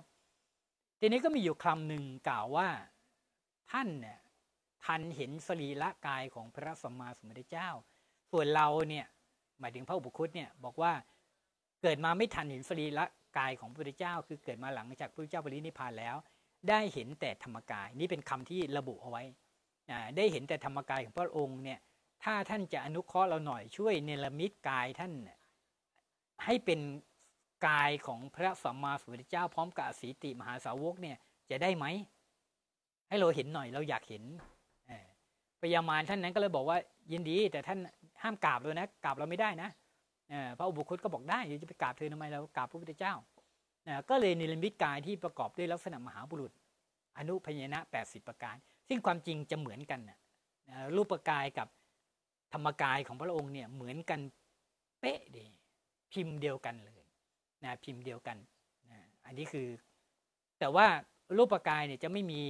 ทีนี้ก็มีอยู่คำหนึ่งกล่าวว่าท่านเนี่ย ทันเห็นสรีระกายของพระสัมมาสัมพุทธเจ้า ส่วนเราเนี่ยหมายถึงพระอุปคุตเนี่ยบอกว่าเกิดมาไม่ทันเห็นสรีระกายของพระพุทธเจ้า คือเกิดมาหลังจากพระพุทธเจ้าปรินิพพานแล้ว ได้เห็นแต่ธรรมกาย นี่เป็นคำที่ระบุเอาไว้อ่าได้เห็นแต่ธรรมกายของพระองค์เนี่ยถ้าท่านจะอนุเคราะห์เราหน่อยช่วยเนรมิตกายท่านให้เป็นกายของพระสัมมาสัมพุทธเจ้า พร้อมกับสีติมหาสาวกเนี่ยจะได้ไหมให้เราเห็นหน่อยเราอยากเห็น พญามารท่านนั้นก็เลยบอกว่ายินดี แต่ท่านห้ามกราบเลยนะกราบเราไม่ได้นะพระอุปคุตก็บอกได้เดี๋ยวจะไปกราบเธอทำไมเรากราบพระพุทธเจ้าก็เลยเนรมิตกายที่ประกอบด้วยลักษณะมหาบุรุษ อนุพยนะ 80 ประการ ซึ่งความจริงจะเหมือนกันนะนะรูปกายกับธรรมกายของพระองค์เนี่ยเหมือนกันเป๊ะดีพิมพ์เดียวกันเลยนะพิมพ์เดียวกันนะอันนี้คือ แต่ว่ารูปกายเนี่ยจะไม่มี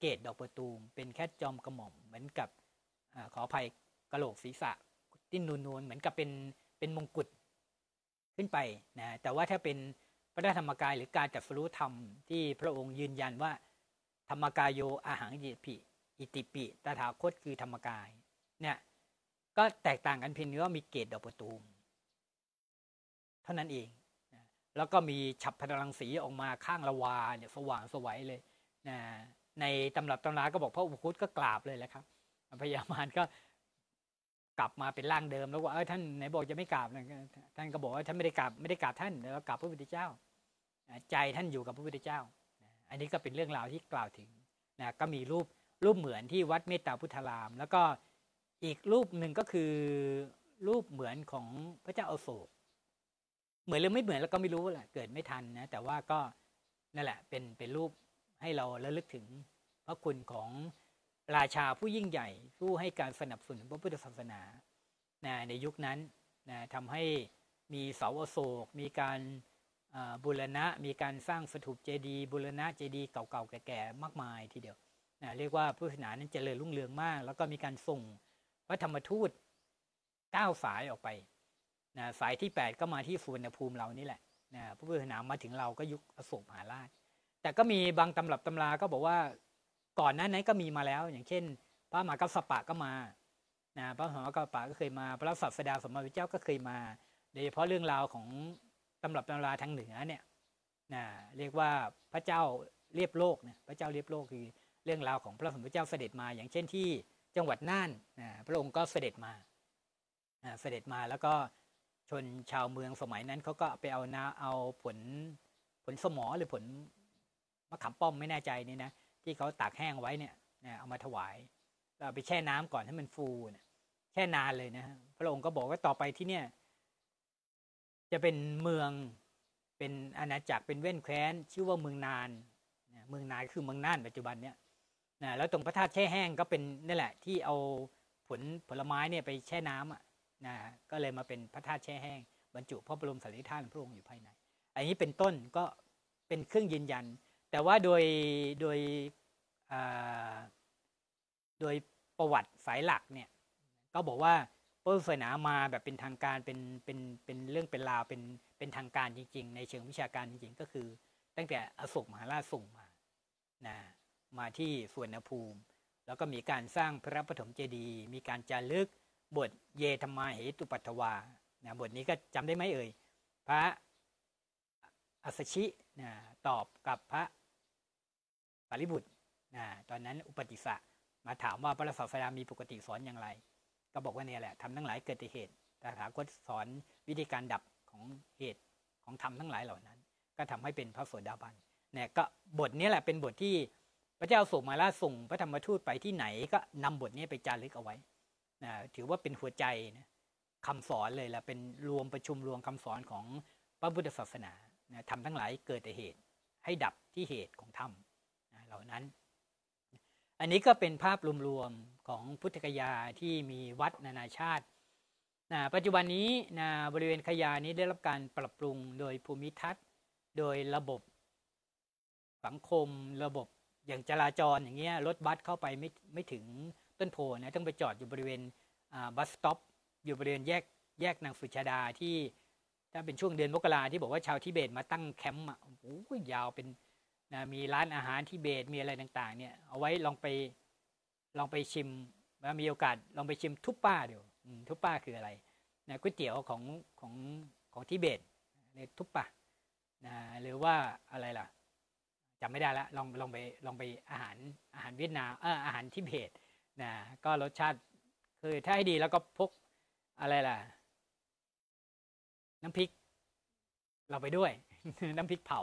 เกตดอกประตูม เป็นแค่จอมกระหม่อมเหมือนกับอขออภัยกระโหลกศีรษะติ้นนูนๆเหมือนกับเป็นเป็นมงกุฎขึ้นไปนะแต่ว่าถ้าเป็นพระธรรมกายหรือการจัดสรู้ธรรมที่พระองค์ยืนยันว่า ธรรมกายโยอาหังอิติปิอิติปิตถาคตคือธรรมกายเนี่ยก็แตกต่างกันเพียงว่ามีเกตดอกประตูม เท่านั้นเองแล้วก็มีฉับพลังสีออกมาข้างละวาเนี่ยสว่างสวัยเลยนะ ในตำรับตำราก็บอกพระอุปคุตก็กราบเลยแหละครับพญามารก็กลับมาเป็นร่างเดิมแล้วว่าเออท่านไหนบอกจะไม่กราบท่านก็บอกว่าท่านไม่ได้กราบไม่ได้กราบท่านแต่ว่ากราบพระพุทธเจ้า ใจท่านอยู่กับพระพุทธเจ้า อันนี้ก็เป็นเรื่องราวที่กล่าวถึงนะก็มีรูปรูปเหมือนที่วัดเมตตาพุทธาราม แล้วก็อีกรูปหนึ่งก็คือรูปเหมือนของพระเจ้าอโศก เหมือนหรือไม่เหมือนแล้วก็ไม่รู้แหละเกิดไม่ทันนะแต่ว่าก็นั่นแหละเป็นเป็นรูป ให้เราระลึกถึงพระคุณของราชาผู้ยิ่งใหญ่ผู้ให้การสนับสนุนพระพุทธศาสนานะในยุคนั้นนะทำให้มีเสาอโศก มีการบูรณะ มีการสร้างสถูปเจดีย์บูรณะเจดีย์เก่าๆ แก่ๆ มากมายทีเดียวนะเรียกว่าพุทธศาสนานั้นเจริญรุ่งเรืองมาก แล้วก็มีการส่งพระธรรมทูตก้าวสายออกไปนะสายที่ 8 ก็มาที่สุวรรณภูมิเรานี่แหละนะพระพุทธศาสนามาถึงเราก็ยุคอโศกมหาราช แต่ก็มีบางตำรับตำราก็บอกว่าก่อนหน้านั้นก็มีมาแล้ว อย่างเช่น พระมหากัสสปะก็มานะพระมหากัสสปะก็เคยมา พระสัสดาสมมาวิเจ้าก็เคยมาโดยเฉพาะเรื่องราวของตำรับตำราทางเหนือเนี่ยนะเรียกว่าพระเจ้าเรียบโลกเนี่ยพระเจ้าเรียบโลกคือเรื่องราวของพระสมเด็จเจ้าเสด็จมา อย่างเช่นที่จังหวัดน่านนะพระองค์ก็เสด็จมาเสด็จมาแล้วก็ชนชาวเมืองสมัยนั้นเขาก็ไปเอานาเอาผลผลสมอหรือผล มะขามป้อมไม่แน่ใจนี่นะที่เขาตากแห้งไว้เนี่ยเอามาถวาย เราไปแช่น้ำก่อนให้มันฟูนี่ยแช่นานเลยนะพระองค์ก็บอกว่าต่อไปที่เนี่ย จะเป็นเมืองเป็นอาณาจักรเป็นเว้นแคว้น ชื่อว่าเมืองนานเมืองนานคือเมืองน่านปัจจุบันเนี่ยนะแล้วตรงพระธาตุแช่แห้งก็เป็นนี่แหละ ที่เอาผลผลไม้เนี่ยไปแช่น้ำอะนะก็เลยมาเป็นพระธาตุแช่แห้ง บรรจุพระบรมสารีริธาตุพระองค์อยู่ภายใน อันนี้เป็นต้นก็เป็นเครื่องยืนยัน แต่ว่าโดยโดยโดยประวัติสายหลักเนี่ยก็บอกว่าพระศาสนามาแบบเป็นทางการเป็นเป็นเป็นเรื่องเป็นราวเป็นเป็นทางการจริง ๆ ในเชิงวิชาการจริงๆ ก็คือ ตั้งแต่อโศกมหาราชส่งมานะมาที่สวนภูมิ แล้วก็มีการสร้างพระปฐมเจดีย์มีการจารึกบทเยธรรมาเหตุปัตวานะบทนี้ก็จำได้ไหมเอ่ย พระอัสชินะตอบกับพระ ริบุตรนะตอนนั้นอุปติสะมาถามว่าพระศาสดามีปกติสอนอย่างไร ก็บอกว่าเนี่ยแหละทำทั้งหลายเกิดเหตุแต่ถาคตสอนวิธีการดับของเหตุของธรรมทั้งหลายเหล่านั้น ก็ทำให้เป็นพระโสดาบันเนี่ยก็บทนี้แหละเป็นบทที่พระเจ้าส่งมาล่าส่งพระธรรมทูตไปที่ไหนก็นำบทนี้ไปจารึกเอาไว้นะถือว่าเป็นหัวใจนะคำสอนเลยละเป็นรวมประชุมรวมคำสอนของพระพุทธศาสนานะทำทั้งหลายเกิดแต่เหตุ ให้ดับที่เหตุของธรรม ล่านั้น อันนี้ก็เป็นภาพรวมๆของพุทธกยาที่มีวัดนานาชาตินะปัจจุบันนี้นะบริเวณขยานี้ได้รับการปรับปรุงโดยภูมิทัศน์ โดยระบบสังคมระบบอย่างจราจรอย่างเงี้ยรถบัสเข้าไปไม่ไม่ถึงต้นโพนะต้องไปจอดอยู่บริเวณบัสสต็อปอยู่บริเวณแยกแยกนางสุชาดาที่ถ้าเป็นช่วงเดือนมกราที่บอกว่าชาวทิเบตมาตั้งแคมป์อะโอ้โหยาวเป็น นะมีร้านอาหารทิเบตมีอะไรต่างๆ เนี่ยเอาไว้ลองไปลองไปชิมว่ามีโอกาสลองไปชิมทุปป้าเดูทุปป้าคืออะไรนะก๋วยเตี๋ยวของของของทิเบตเรียกทุปป้านะหรือว่าอะไรล่ะจำไม่ได้ละลองลองไปลองไปอาหารอาหารเวียดนามเอออาหารทิเบตนะก็รสชาติคือถ้าให้ดีแล้วก็พกอะไรล่ะ น้ำพริก เราไปด้วย น้ำพริกเผา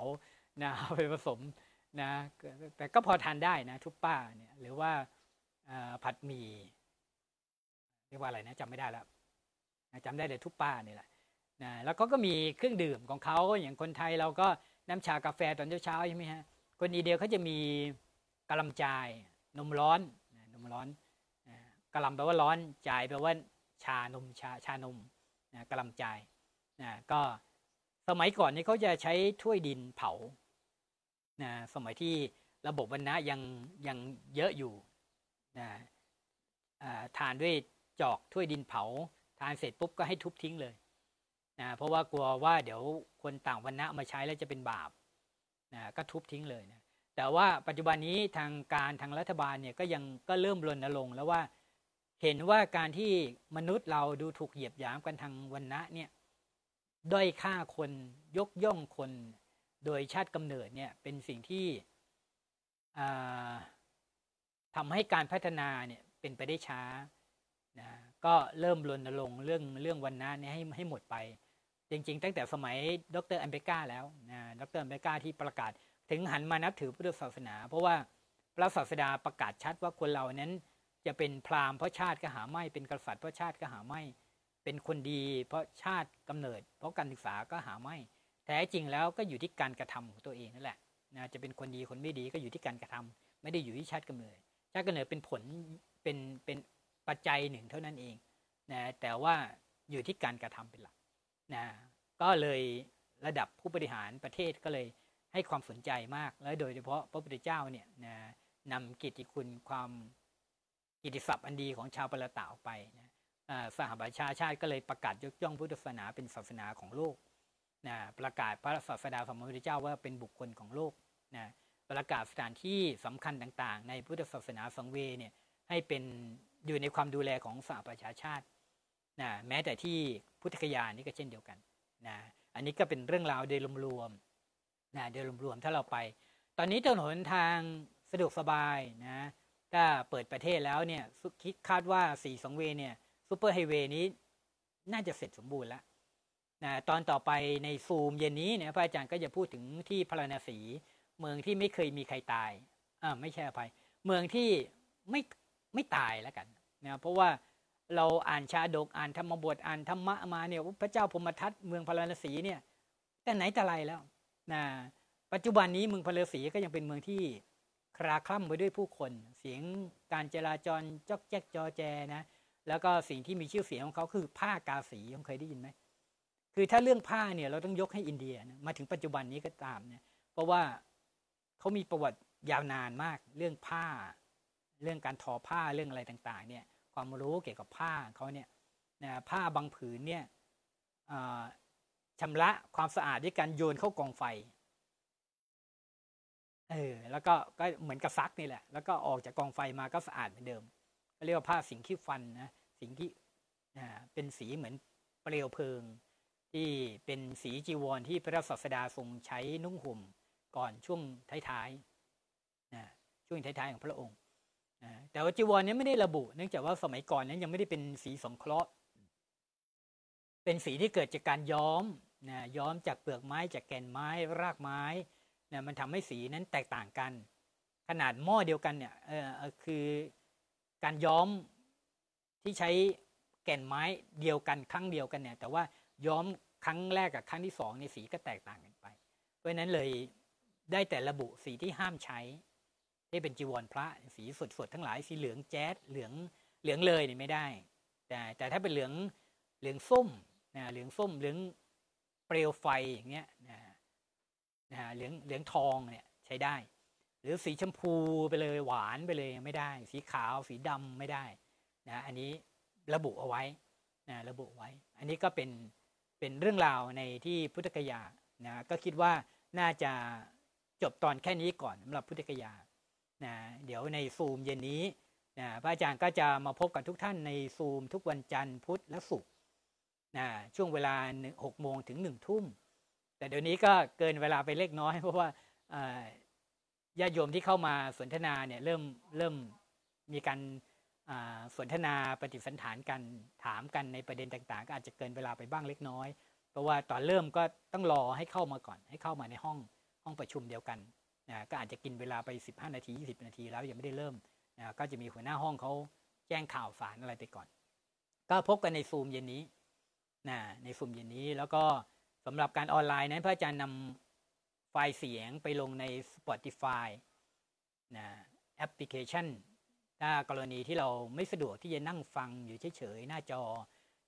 นะเอาไปผสมนะแต่ก็พอทานได้นะทุปป้าเนี่ยหรือว่าผัดหมี่เรียกว่าอะไรนะจำไม่ได้แล้วจำได้แต่ทุปป้านี่แหละนะแล้วก็ก็มีเครื่องดื่มของเขาอย่างคนไทยเราก็น้ำชากาแฟตอนเช้าๆใช่ไหมฮะคนอินเดียเขาจะมีกะลำจายนมร้อนนมร้อนกะลำแปลว่าร้อนจายแปลว่าชานมชาชานมนะกะลำจายนะก็สมัยก่อนนี่เขาจะใช้ถ้วยดินเผา นะสมัยที่ระบบวรรณะยังยังเยอะอยู่นะทานด้วยจอกถ้วยดินเผา ทานเสร็จปุ๊บก็ให้ทุบทิ้งเลยนะเพราะว่ากลัวว่าเดี๋ยวคนต่างวรรณะมาใช้แล้วจะเป็นบาปนะก็ทุบทิ้งเลยนะแต่ว่าปัจจุบันนี้ทางการทางรัฐบาลเนี่ยก็ยังก็เริ่มรณรงค์แล้วว่าเห็นว่าการที่มนุษย์เราดูถูกเหยียบหยามกันทางวันณะเนี่ยด้อยค่าคนยกย่องคน โดยชาติกำเนิดเนี่ยเป็นสิ่งที่ทำให้การพัฒนาเนี่ยเป็นไปได้ช้านะก็เริ่มรณรงค์เรื่องเรื่องวันณะเนี่ยให้ให้หมดไป จริง ๆ ตั้งแต่สมัยดรอัมเบกาแล้วนะดรอัมเบกาที่ประกาศถึงหันมานับถือพุทธศาสนา เพราะว่าพระศาสดาประกาศชัดว่าคนเรานั้นจะเป็นพราหมณ์เพราะชาติก็หาไม่เป็นกษัตริย์เพราะชาติก็หาไม่ เป็นคนดี เพราะชาติกำเนิด เพราะการศึกษาก็หาไม่ ท้จริงแล้วก็อยู่ที่การกระทำของตัวเองนั่นแหละนะจะเป็นคนดีคนไม่ดีก็อยู่ที่การกระทำไม่ได้อยู่ที่ชาติกำเนิด ชาติกำเนิดเป็นผลเป็นเป็นปัจจัยหนึ่งเท่านั้นเองนะแต่ว่าอยู่ที่การกระทำเป็นหลักนะก็เลยระดับผู้บริหารประเทศก็เลยให้ความสนใจมาก และโดยเฉพาะพระพุทธเจ้าเนี่ยนะนำกิตติคุณความกิตติศัพท์อันดีของชาวปรตาออกไปนะสหประชาชาติก็เลยประกาศยกย่องพุทธศาสนาเป็นศาสนาของโลก นะประกาศพระศาสดาสมมติเจ้าว่าเป็นบุคคลของโลกนะประกาศสถานที่สำคัญต่างๆ ในพุทธศาสนาสังเวเนี่ยให้เป็นอยู่ในความดูแลของสหประชาชาตินะแม้แต่ที่พุทธคยานี่ก็เช่นเดียวกันนะอันนี้ก็เป็นเรื่องราวโดยรวมๆนะโดยรวมๆถ้าเราไป ตอนนี้ถนนทางสะดวกสบายนะถ้าเปิดประเทศแล้วเนี่ยคิดคาดว่าสี่สองเวเนี่ยซูเปอร์ไฮเวย์นี้น่าจะเสร็จสมบูรณ์แล้ว นะตอนต่อไปในซูมเย็นนี้เนี่ยพระอาจารย์ก็จะพูดถึงที่พราณสี เมืองที่ไม่เคยมีใครตายอ่าไม่ใช่อภัย เมืองที่ไม่ไม่ตายแล้วกันนะเพราะว่าเราอ่านชาดกอ่านธรรมบทอ่านธรรมะมาเนี่ยพระเจ้าพมทัตเมืองพราณสีเนี่ย แต่ไหนแต่ไรแล้วนะปัจจุบันนี้เมืองพราณสีก็ยังเป็นเมืองที่คราคล่ำไปด้วยผู้คน เสียงการจราจรจอกแจ๊กจอแจนะแล้วก็สิ่งที่มีชื่อเสียงของเขาคือผ้ากาสีเคยได้ยินไหม คือถ้าเรื่องผ้าเนี่ยเราต้องยกให้อินเดียนะมาถึงปัจจุบันนี้ก็ตามเนี่ยเพราะว่าเขามีประวัติยาวนานมากเรื่องผ้า เรื่องการทอผ้าเรื่องอะไรต่างๆเนี่ยความรู้เกี่ยวกับผ้าเขาเนี่ยนะผ้าบางผืนเนี่ยชำระความสะอาดด้วยการโยนเข้ากองไฟเออแล้วก็ก็เหมือนกับซักนี่แหละ แล้วก็ออกจากกองไฟมาก็สะอาดเหมือนเดิมก็เรียกว่าผ้าสิงขี้ฟันนะสิงที่อ่าเป็นสีเหมือนเปลวเพลิง ที่เป็นสีจีวรที่พระศาสดาทรงใช้นุ่งห่มก่อนช่วงท้ายๆนะช่วงท้ายๆของพระองค์นะแต่ว่าจีวรนี้ไม่ได้ระบุ เนื่องจากว่าสมัยก่อนนั้นยังไม่ได้เป็นสีสงเคราะห์ เป็นสีที่เกิดจากการย้อมนะย้อมจากเปลือกไม้จากแก่นไม้รากไม้นี่ยมันทำให้สีนั้นแตกต่างกัน ขนาดหม้อเดียวกันเนี่ยเออคือการย้อมที่ใช้แก่นไม้เดียวกันครั้งเดียวกันเนี่ย แต่ว่า ย้อมครั้งแรกกับครั้งที่สองในสีก็แตกต่างกันไป เพราะนั้นเลยได้แต่ระบุสีที่ห้ามใช้ ที่เป็นจีวรพระสีสดๆทั้งหลายสีเหลืองแจ๊ดเหลืองเหลืองเลยนี่ไม่ได้ แต่แต่ถ้าเป็นเหลืองเหลืองส้มนะเหลืองส้มเหลืองเปลวไฟอย่างเงี้ยนะนะเหลืองเหลืองทองเนี่ยใช้ได้ หรือสีชมพูไปเลยหวานไปเลยไม่ได้ สีขาวสีดำไม่ได้นะอันนี้ระบุเอาไว้นะระบุไว้ อันนี้ก็เป็น เป็นเรื่องราวในที่พุทธกยานะก็คิดว่าน่าจะจบตอนแค่นี้ก่อนสำหรับพุทธกยานะเดี๋ยวในซูมเย็นนี้นะพระอาจารย์ก็จะมาพบกับทุกท่านในซูมทุกวันจันทร์พุธและศุกร์นะช่วงเวลาหกโมงถึงหนึ่งทุ่ม แต่เดี๋ยวนี้ก็เกินเวลาไปเล็กน้อยเพราะว่าญาติโยมที่เข้ามาสนทนาเนี่ยเริ่มเริ่มมีการ สนทนาปฏิสันฐานกันถามกันในประเด็นต่างๆ ก็อาจจะเกินเวลาไปบ้างเล็กน้อย เพราะว่าตอนเริ่มก็ต้องรอให้เข้ามาก่อน ให้เข้ามาในห้องห้องประชุมเดียวกันนะก็อาจจะกินเวลาไป 15 นาที 20 นาทีแล้วยังไม่ได้เริ่มนะก็จะมีหัวหน้าห้องเขาแจ้งข่าวสารอะไรไปก่อน ก็พบกันในซูมเย็นนี้นะในซูมเย็นนี้แล้วก็สำหรับการออนไลน์นั้นพระอาจารย์นำไฟล์เสียงไปลงใน Spotify นะแอปพลิเคชัน ถ้ากรณีที่เราไม่สะดวกที่จะนั่งฟังอยู่เฉยๆหน้าจอ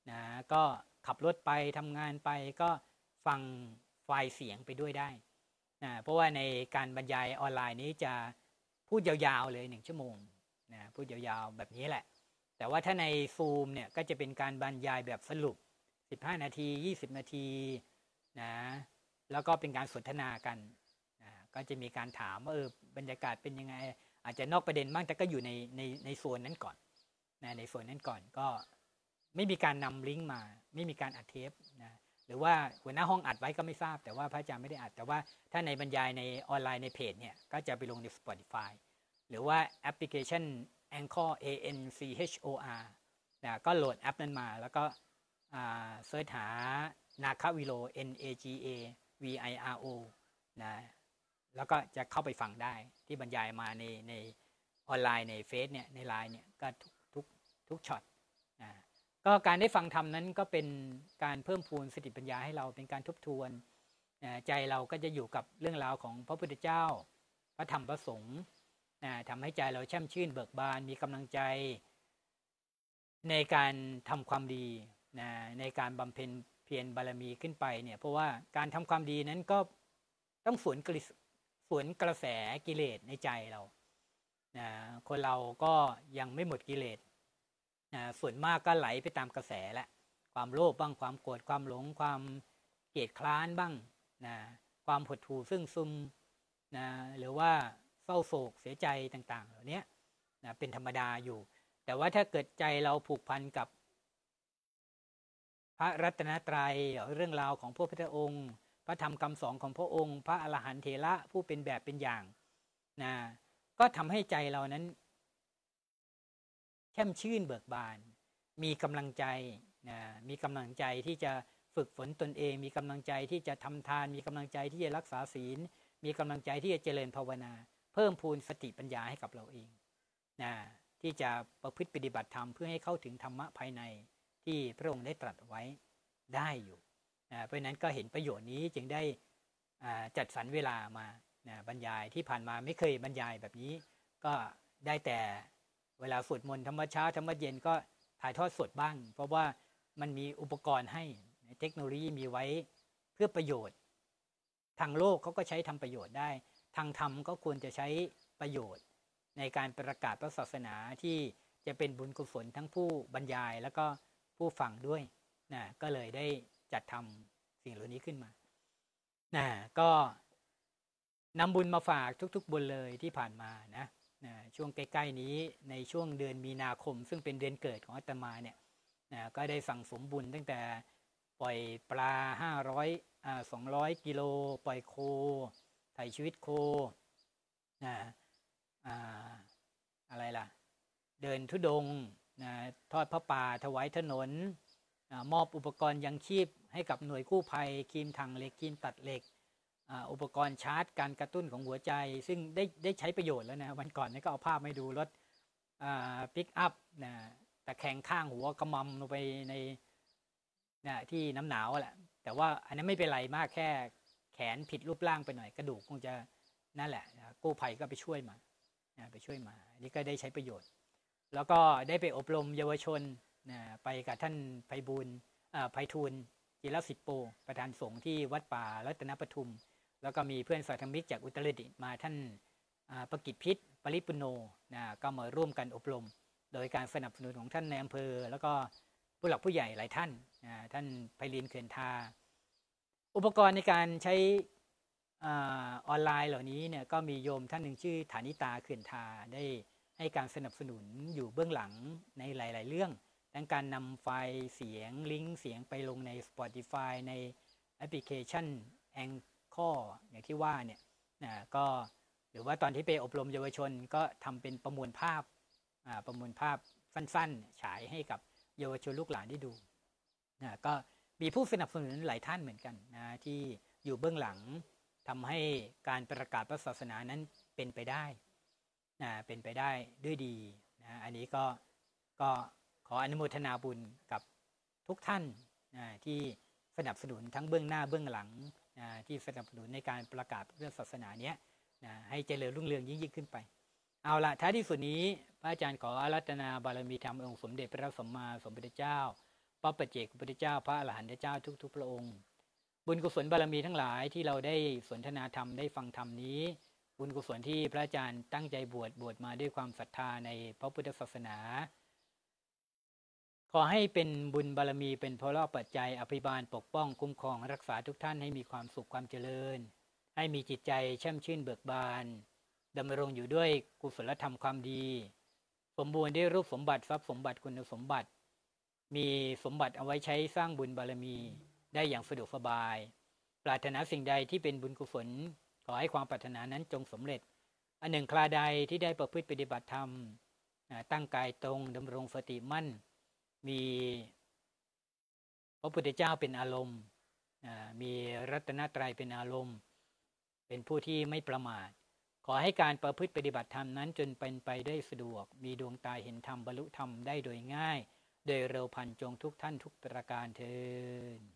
นะก็ขับรถไปทำงานไปก็ฟังไฟล์เสียงไปด้วยได้นะเพราะว่าในการบรรยายออนไลน์นี้จะพูดยาวๆเลยหนึ่งชั่วโมงนะพูดยาวๆแบบนี้แหละ แต่ว่าถ้าในซูมเนี่ยก็จะเป็นการบรรยายแบบสรุป 15 นาที 20 นาทีนะแล้วก็เป็นการสนทนากันนะก็จะมีการถามว่าเออบรรยากาศเป็นยังไง อาจจะนอกประเด็นบ้างแต่ก็อยู่ในในในส่วนนั้นก่อนนะในส่วนนั้นก่อนก็ไม่มีการนำลิงก์มา ไม่มีการอัดเทปนะหรือว่าหัวหน้าห้องอัดไว้ก็ไม่ทราบ แต่ว่าพระอาจารย์ไม่ได้อัด แต่ว่าถ้าในบรรยายในออนไลน์ในเพจเนี่ยก็จะไปลงใน Spotify หรือว่าแอปพลิเคชัน Anchor A N C H O R นะก็โหลดแอปนั้นมา แล้วก็ search หานาคาวิโร N A G A V I R O นะ แล้วก็จะเข้าไปฟังได้ที่บรรยายมาในในออนไลน์ในเฟซเนี่ยในไลน์เนี่ยก็ทุกทุกทุกช็อตนะก็การได้ฟังธรรมนั้นก็เป็นการเพิ่มพูนสติปัญญาให้เราเป็นการทบทวนนะใจเราก็จะอยู่กับเรื่องราวของพระพุทธเจ้า พระธรรมพระสงฆ์นะทำให้ใจเราแช่มชื่นเบิกบานมีกำลังใจ ในการทำความดีนะในการบำเพ็ญเพียรบารมีขึ้นไปเนี่ยเพราะว่าการทำความดีนั้นก็ต้องสวนก ระสวนกระแสกิเลสในใจเรานะคนเราก็ยังไม่หมดกิเลสนะส่วนมากก็ไหลไปตามกระแสแหละความโลภบ้างความโกรธความหลงความเกลียดคร้านบ้างนะความหดหู่ซึ่งซุมนะหรือว่าเศร้าโศกเสียใจต่างๆ เหล่านี้นะเป็นธรรมดาอยู่ แต่ว่าถ้าเกิดใจเราผูกพันกับ พระรัตนตรยัยเรื่องราวของพระพุทธองค์ พระธรรมคำสอนของพระองค์ พระอรหันต์เถระผู้เป็นแบบเป็นอย่างนะก็ทำให้ใจเรานั้น แช่มชื่นเบิกบาน มีกำลังใจนะมีกำลังใจที่จะฝึกฝนตนเอง มีกำลังใจที่จะทำทาน มีกำลังใจที่จะรักษาศีล มีกำลังใจที่จะเจริญภาวนา เพิ่มพูนสติปัญญาให้กับเราเองนะที่จะประพฤติปฏิบัติธรรมเพื่อให้เข้าถึงธรรมะภายในที่พระองค์ได้ตรัสไว้ได้อยู่ เพราะนั้นก็เห็นประโยชน์นี้จึงได้จัดสรรเวลามานะบรรยายที่ผ่านมาไม่เคยบรรยายแบบนี้ ก็ได้แต่เวลาสวดมนต์ธรรมชาธรรมเย็นก็ถ่ายทอดสดบ้าง เพราะว่ามันมีอุปกรณ์ให้เทคโนโลยีมีไว้เพื่อประโยชน์ ทางโลกเขาก็ใช้ทำประโยชน์ได้ ทางธรรมก็ควรจะใช้ประโยชน์ ในการประกาศพระศาสนาที่จะเป็นบุญกุศลทั้งผู้บรรยายแล้วก็ผู้ฟังด้วยนะก็เลยได้ จัดทำสิ่งเหล่านี้ขึ้นมานะก็นำบุญมาฝากทุก ๆ บุญเลยที่ผ่านมานะนะช่วงใกล้ๆนี้ในช่วงเดือนมีนาคม ซึ่งเป็นเดือนเกิดของอาตมาเนี่ยนะก็ได้สั่งสมบุญตั้งแต่ปล่อยปลาห้าร้อยอ่าสองร้อยกิโล ปล่อยโคไถ่ชีวิตโคนะอ่าอะไรล่ะ เดินทุดงนะทอดพระป่าถวายถนน มอบอุปกรณ์ยังชีพให้กับหน่วยกู้ภัยครีมถังเหล็กครีมตัดเหล็กอุปกรณ์ชาร์จ การกระตุ้นของหัวใจ ซึ่งได้ได้ใช้ประโยชน์แล้วนะวันก่อนนี่ก็เอาภาพให้ดูรถปิกอัพนะแต่แข็งข้างหัวกระมำลงไปในนะที่น้ำหนาวแหละแต่ว่าอันนั้นไม่เป็นไรมากแค่แขนผิดรูปร่างไปหน่อยกระดูกคงจะนั่นแหละกู้ภัยก็ไปช่วยมาไปช่วยมาอันนี้ก็ได้ใช้ประโยชน์ แล้วก็ได้ไปอบรมเยาวชน นะไปกับท่านไพบูลไพฑูรย์จิรสิปโป ประธานสงฆ์ที่วัดป่ารัตนปทุม แล้วก็มีเพื่อนสาธมิกจากอุตรดิตถ์มาท่านาประกิจพิษปริปุโนนะก็มาร่วมกันอบรม โดยการสนับสนุนของท่านในอำเภอ แล้วก็ผู้หลักผู้ใหญ่หลายท่านนะท่านไพลินเขื่อนทา อุปกรณ์ในการใช้ออนไลน์เหล่านี้เนี่ยก็มีโยมท่านหนึ่งชื่อฐานิตาเขื่อนทาได้ให้การสนับสนุนอยู่เบื้องหลังในหลาย ๆ เรื่อง ทั้งการนำไฟล์เสียงลิงก์เสียงไปลงใน Spotify ในแอปพลิเคชัน a n c h o r อย่างที่ว่าเนี่ยนะก็หรือว่าตอนที่ไปอบรมเยาวชนก็ทำเป็นประมวลภาพประมวลภาพสั้นๆ ฉายให้กับเยาวชนลูกหลานได้ดูนะก็มีผู้สนับสนุนหลายท่านเหมือนกันนะที่อยู่เบื้องหลังทำให้การประกาศพระศาสนานั้นเป็นไปได้นะเป็นไปได้ด้วยดีนะอันนี้ก็ก็ ออนุโมทนาบุญกับทุกท่านที่สนับสนุนทั้งเบื้องหน้าเบื้องหลังที่สนับสนุนในการประกาศเรื่องศาสนาเนี้ยให้เจริญรุ่งเรืองยิ่งยิ่งขึ้นไป เอาละท้ายที่สุดนี้ พระอาจารย์ขออารัตนาบารมีธรรมองค์สมเด็จพระสัมมาสัมพุทธเจ้าพระปัจเจกพุทธเจ้า พระอรหันตเจ้าทุกๆ พระองค์ บุญกุศลบารมีทั้งหลายที่เราได้สนทนาธรรมได้ฟังธรรมนี้ บุญกุศลที่พระอาจารย์ตั้งใจบวชบวชมาด้วยความศรัทธาในพระพุทธศาสนา ขอให้เป็นบุญบารมีเป็นพลอปัจจัย อภิบาลปกป้องคุ้มครองรักษาทุกท่านให้มีความสุขความเจริญ ให้มีจิตใจแช่มชื่นเบิกบานดำรงอยู่ด้วยกุศลธรรมความดี สมบูรณ์ด้วยรูปสมบัติทรัพย์สมบัติคุณสมบัติ มีสมบัติเอาไว้ใช้สร้างบุญบารมีได้อย่างสะดวกสบาย ปรารถนาสิ่งใดที่เป็นบุญกุศล ขอให้ความปรารถนานั้นจงสำเร็จ อันหนึ่งคราใดที่ได้ประพฤติปฏิบัติธรรมตั้งกายตรงดำรงสติมั่น มีพระพุทธเจ้าเป็นอารมณ์ มีรัตนตรัยเป็นอารมณ์ เป็นผู้ที่ไม่ประมาท ขอให้การประพฤติปฏิบัติธรรมนั้นจนเป็นไปได้สะดวก มีดวงตาเห็นธรรมบรรลุธรรมได้โดยง่าย โดยเร็วพันจงทุกท่านทุกประการเทิน